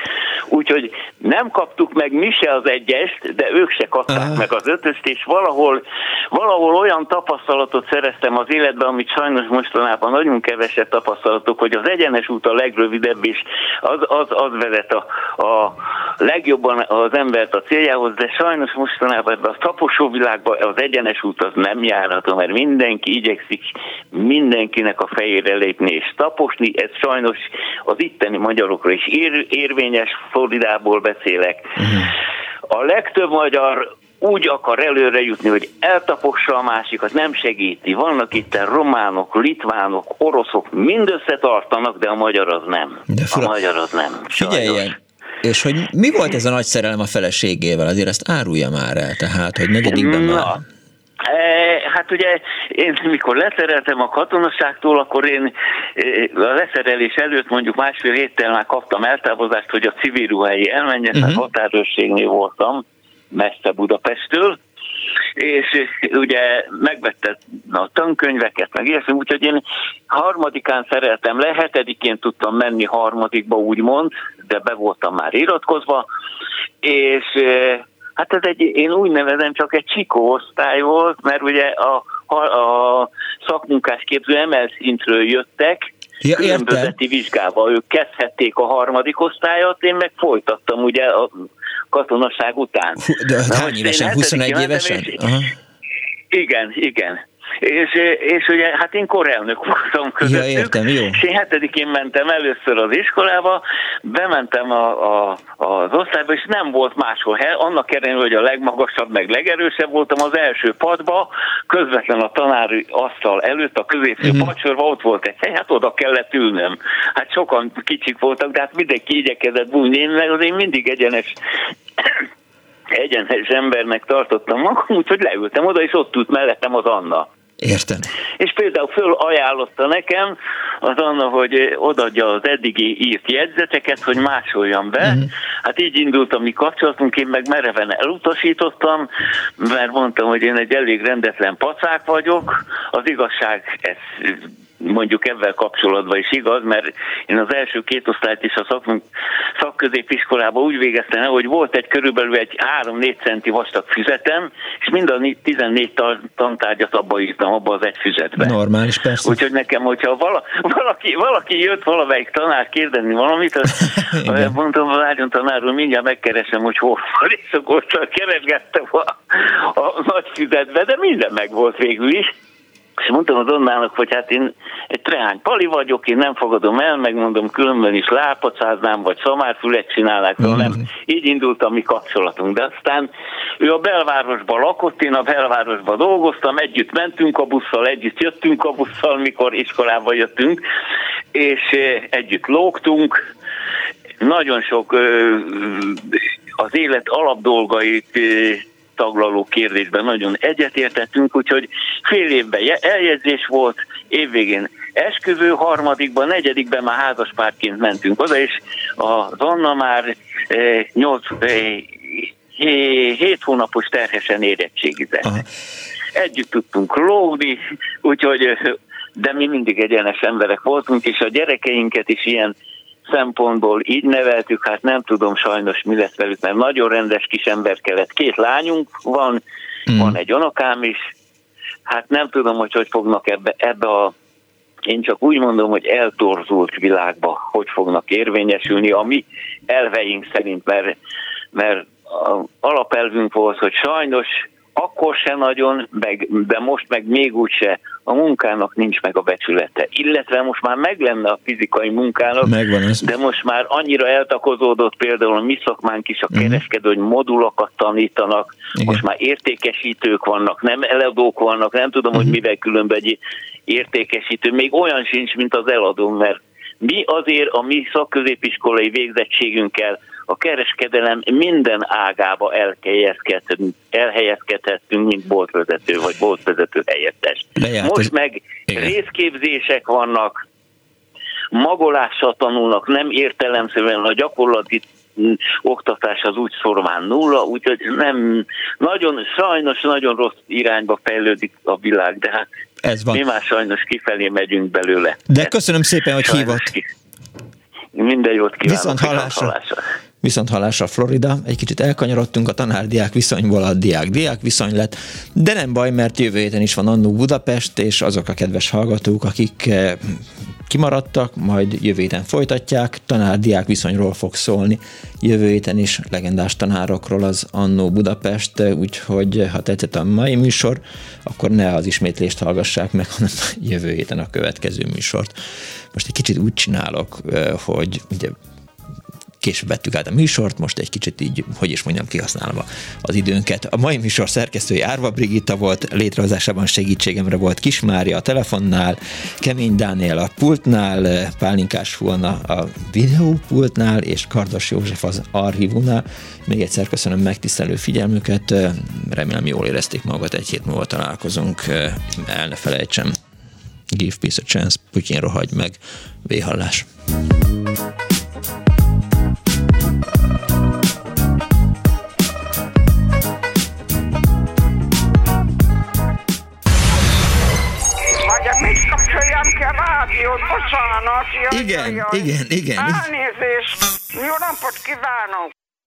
Úgyhogy nem kaptuk meg mi se az egyest, de ők se kapták meg az ötöst, és valahol, valahol olyan tapasztalatot szereztem az életben, amit sajnos mostanában nagyon keveset tapasztalatok, hogy az egyenes út a legrövidebb, és az, az, az vezet a, a legjobban az embert a céljához, de sajnos mostanában ebben a taposó világban az egyenes út az nem járható, mert mindenki igyekszik mindenkinek a fejére lépni és taposni, ez sajnos az itteni magyarokra is ér, érvényes, Floridából beszélek. Uh-huh. A legtöbb magyar úgy akar előre jutni, hogy eltapossa a másikat, nem segíti. Vannak itt románok, litvánok, oroszok, mind összetartanak, de a magyar az nem. De fura... A magyar az nem. Figyeljen, és hogy mi volt ez a nagy szerelem a feleségével? Azért ezt árulja már el, tehát, hogy negyedikben már... Na, E, hát ugye én mikor leszereltem a katonaságtól, akkor én e, a leszerelés előtt mondjuk másfél héttel már kaptam eltávozást, hogy a civil ruhái elmenjen, uh-huh. hát határőrségnél voltam, messze Budapesttől, és ugye megvette a tankönyveket, meg ilyesmi, úgyhogy én harmadikán szereltem le, hetedikén tudtam menni harmadikba úgymond, de be voltam már iratkozva, és e, Hát ez egy, én úgy nevezem, csak egy csikó osztály volt, mert ugye a, a, a szakmunkás képző emel szintről jöttek, ja, különbözeti vizsgába. Ők kezdhették a harmadik osztályot, én meg folytattam ugye a katonaság után. De Na, hány évesen? 21 évesen? És, igen, igen. És, és ugye, hát én korelnök voltam közöttük, ja, értem, jó. és én hetedikén mentem először az iskolába, bementem a, a, az osztályba, és nem volt máshol hely, annak ellenére, hogy a legmagasabb, meg legerősebb voltam az első padba, közvetlen a tanári asztal előtt, a középső uh-huh. ott volt egy hely, hát oda kellett ülnöm. Hát sokan kicsik voltak, de hát mindenki igyekezett bújni, én meg azért mindig egyenes egyenes embernek tartottam magam, úgyhogy leültem oda, és ott ült mellettem az Anna. Értem. És például fölajánlotta nekem az Anna, hogy odaadja az eddigi írt jegyzeteket, hogy másoljam be. Uh-huh. Hát így indult a mi kapcsolatunk, én meg mereven elutasítottam, mert mondtam, hogy én egy elég rendetlen pacák vagyok. Az igazság, ez mondjuk ebben kapcsolatban is igaz, mert én az első két osztályt is a szak, szakközépiskolában úgy végeztem el, hogy volt egy körülbelül egy 3-4 centi vastag füzetem, és mind a 14 tantárgyat abba írtam, abba az egy füzetbe. Normális, persze. Úgyhogy nekem, hogyha vala, valaki, valaki jött valamelyik tanár kérdezni valamit, az, mondtam, várjon tanár úr, mindjárt megkeresem, hogy hol van, és akkor keresgettem a, a nagy füzetbe, de minden meg volt végül is. És mondtam az onnának, hogy hát én egy trehány pali vagyok, én nem fogadom el, megmondom, különben is lápacáznám, vagy szamárfület csinálák, mm. nem. Így indult a mi kapcsolatunk. De aztán ő a belvárosban lakott, én a belvárosban dolgoztam, együtt mentünk a busszal, együtt jöttünk a busszal, mikor iskolába jöttünk, és eh, együtt lógtunk, nagyon sok az élet alapdolgait eh, taglaló kérdésben nagyon egyetértettünk, úgyhogy fél évben eljegyzés volt, évvégén esküvő, harmadikban, negyedikben már házaspárként mentünk oda, és az Anna már e, 8, e, 7 hónapos terhesen érettségizett. Aha. Együtt tudtunk lógni, úgyhogy de mi mindig egyenes emberek voltunk, és a gyerekeinket is ilyen szempontból így neveltük, hát nem tudom sajnos mi lesz velük, mert nagyon rendes kis ember kellett. Két lányunk van, mm. van egy unokám is, hát nem tudom, hogy hogy fognak ebbe, ebbe a én csak úgy mondom, hogy eltorzult világba hogy fognak érvényesülni, a mi elveink szerint, mert, mert alapelvünk volt, hogy sajnos akkor se nagyon, meg, de most meg még úgyse a munkának nincs meg a becsülete. Illetve most már meg lenne a fizikai munkának, Megvan ez. de most már annyira eltakozódott például a mi szakmánk is, a uh-huh. kereskedő, hogy modulokat tanítanak, Igen. most már értékesítők vannak, nem eladók vannak, nem tudom, uh-huh. hogy mhm. mivel különben egy értékesítő, még olyan sincs, mint az eladó, mert mi azért a mi szakközépiskolai végzettségünkkel a kereskedelem minden ágába elhelyezkedhetünk, mint boltvezető vagy boltvezető helyettes. Lejárt, Most meg igen. részképzések vannak, magolással tanulnak, nem értelemszerűen a gyakorlati oktatás az úgy szormán nulla, úgyhogy nem, nagyon, sajnos nagyon rossz irányba fejlődik a világ, de hát Ez van. mi már sajnos kifelé megyünk belőle. De köszönöm szépen, hogy hívott. Ki. Minden jót kívánok. Viszont hallásra. Hallásra. Viszont hallásra Florida, egy kicsit elkanyarodtunk a tanár-diák viszonyból, a diák-diák viszony lett, de nem baj, mert jövő héten is van Annó Budapest, és azok a kedves hallgatók, akik eh, kimaradtak, majd jövő héten folytatják, tanár-diák viszonyról fog szólni, jövő héten is legendás tanárokról az Annó Budapest, úgyhogy ha tetszett a mai műsor, akkor ne az ismétlést hallgassák meg, hanem jövő héten a következő műsort. Most egy kicsit úgy csinálok, eh, hogy ugye később vettük át a műsort, most egy kicsit így, hogy is mondjam, kihasználva az időnket. A mai műsor szerkesztője Árva Brigitta volt, létrehozásában segítségemre volt Kismária a telefonnál, Kemény Dániel a pultnál, Pálinkás Huana a videópultnál, és Kardos József az archívumnál. Még egyszer köszönöm megtisztelő figyelmüket, remélem jól érezték magukat, egy hét múlva találkozunk, el ne felejtsem. Give peace a chance, Putyin rohagy meg, véhallás. rádiót, bocsánat. Jaj, igen, jaj, igen, igen. Elnézést. Jó napot kívánok.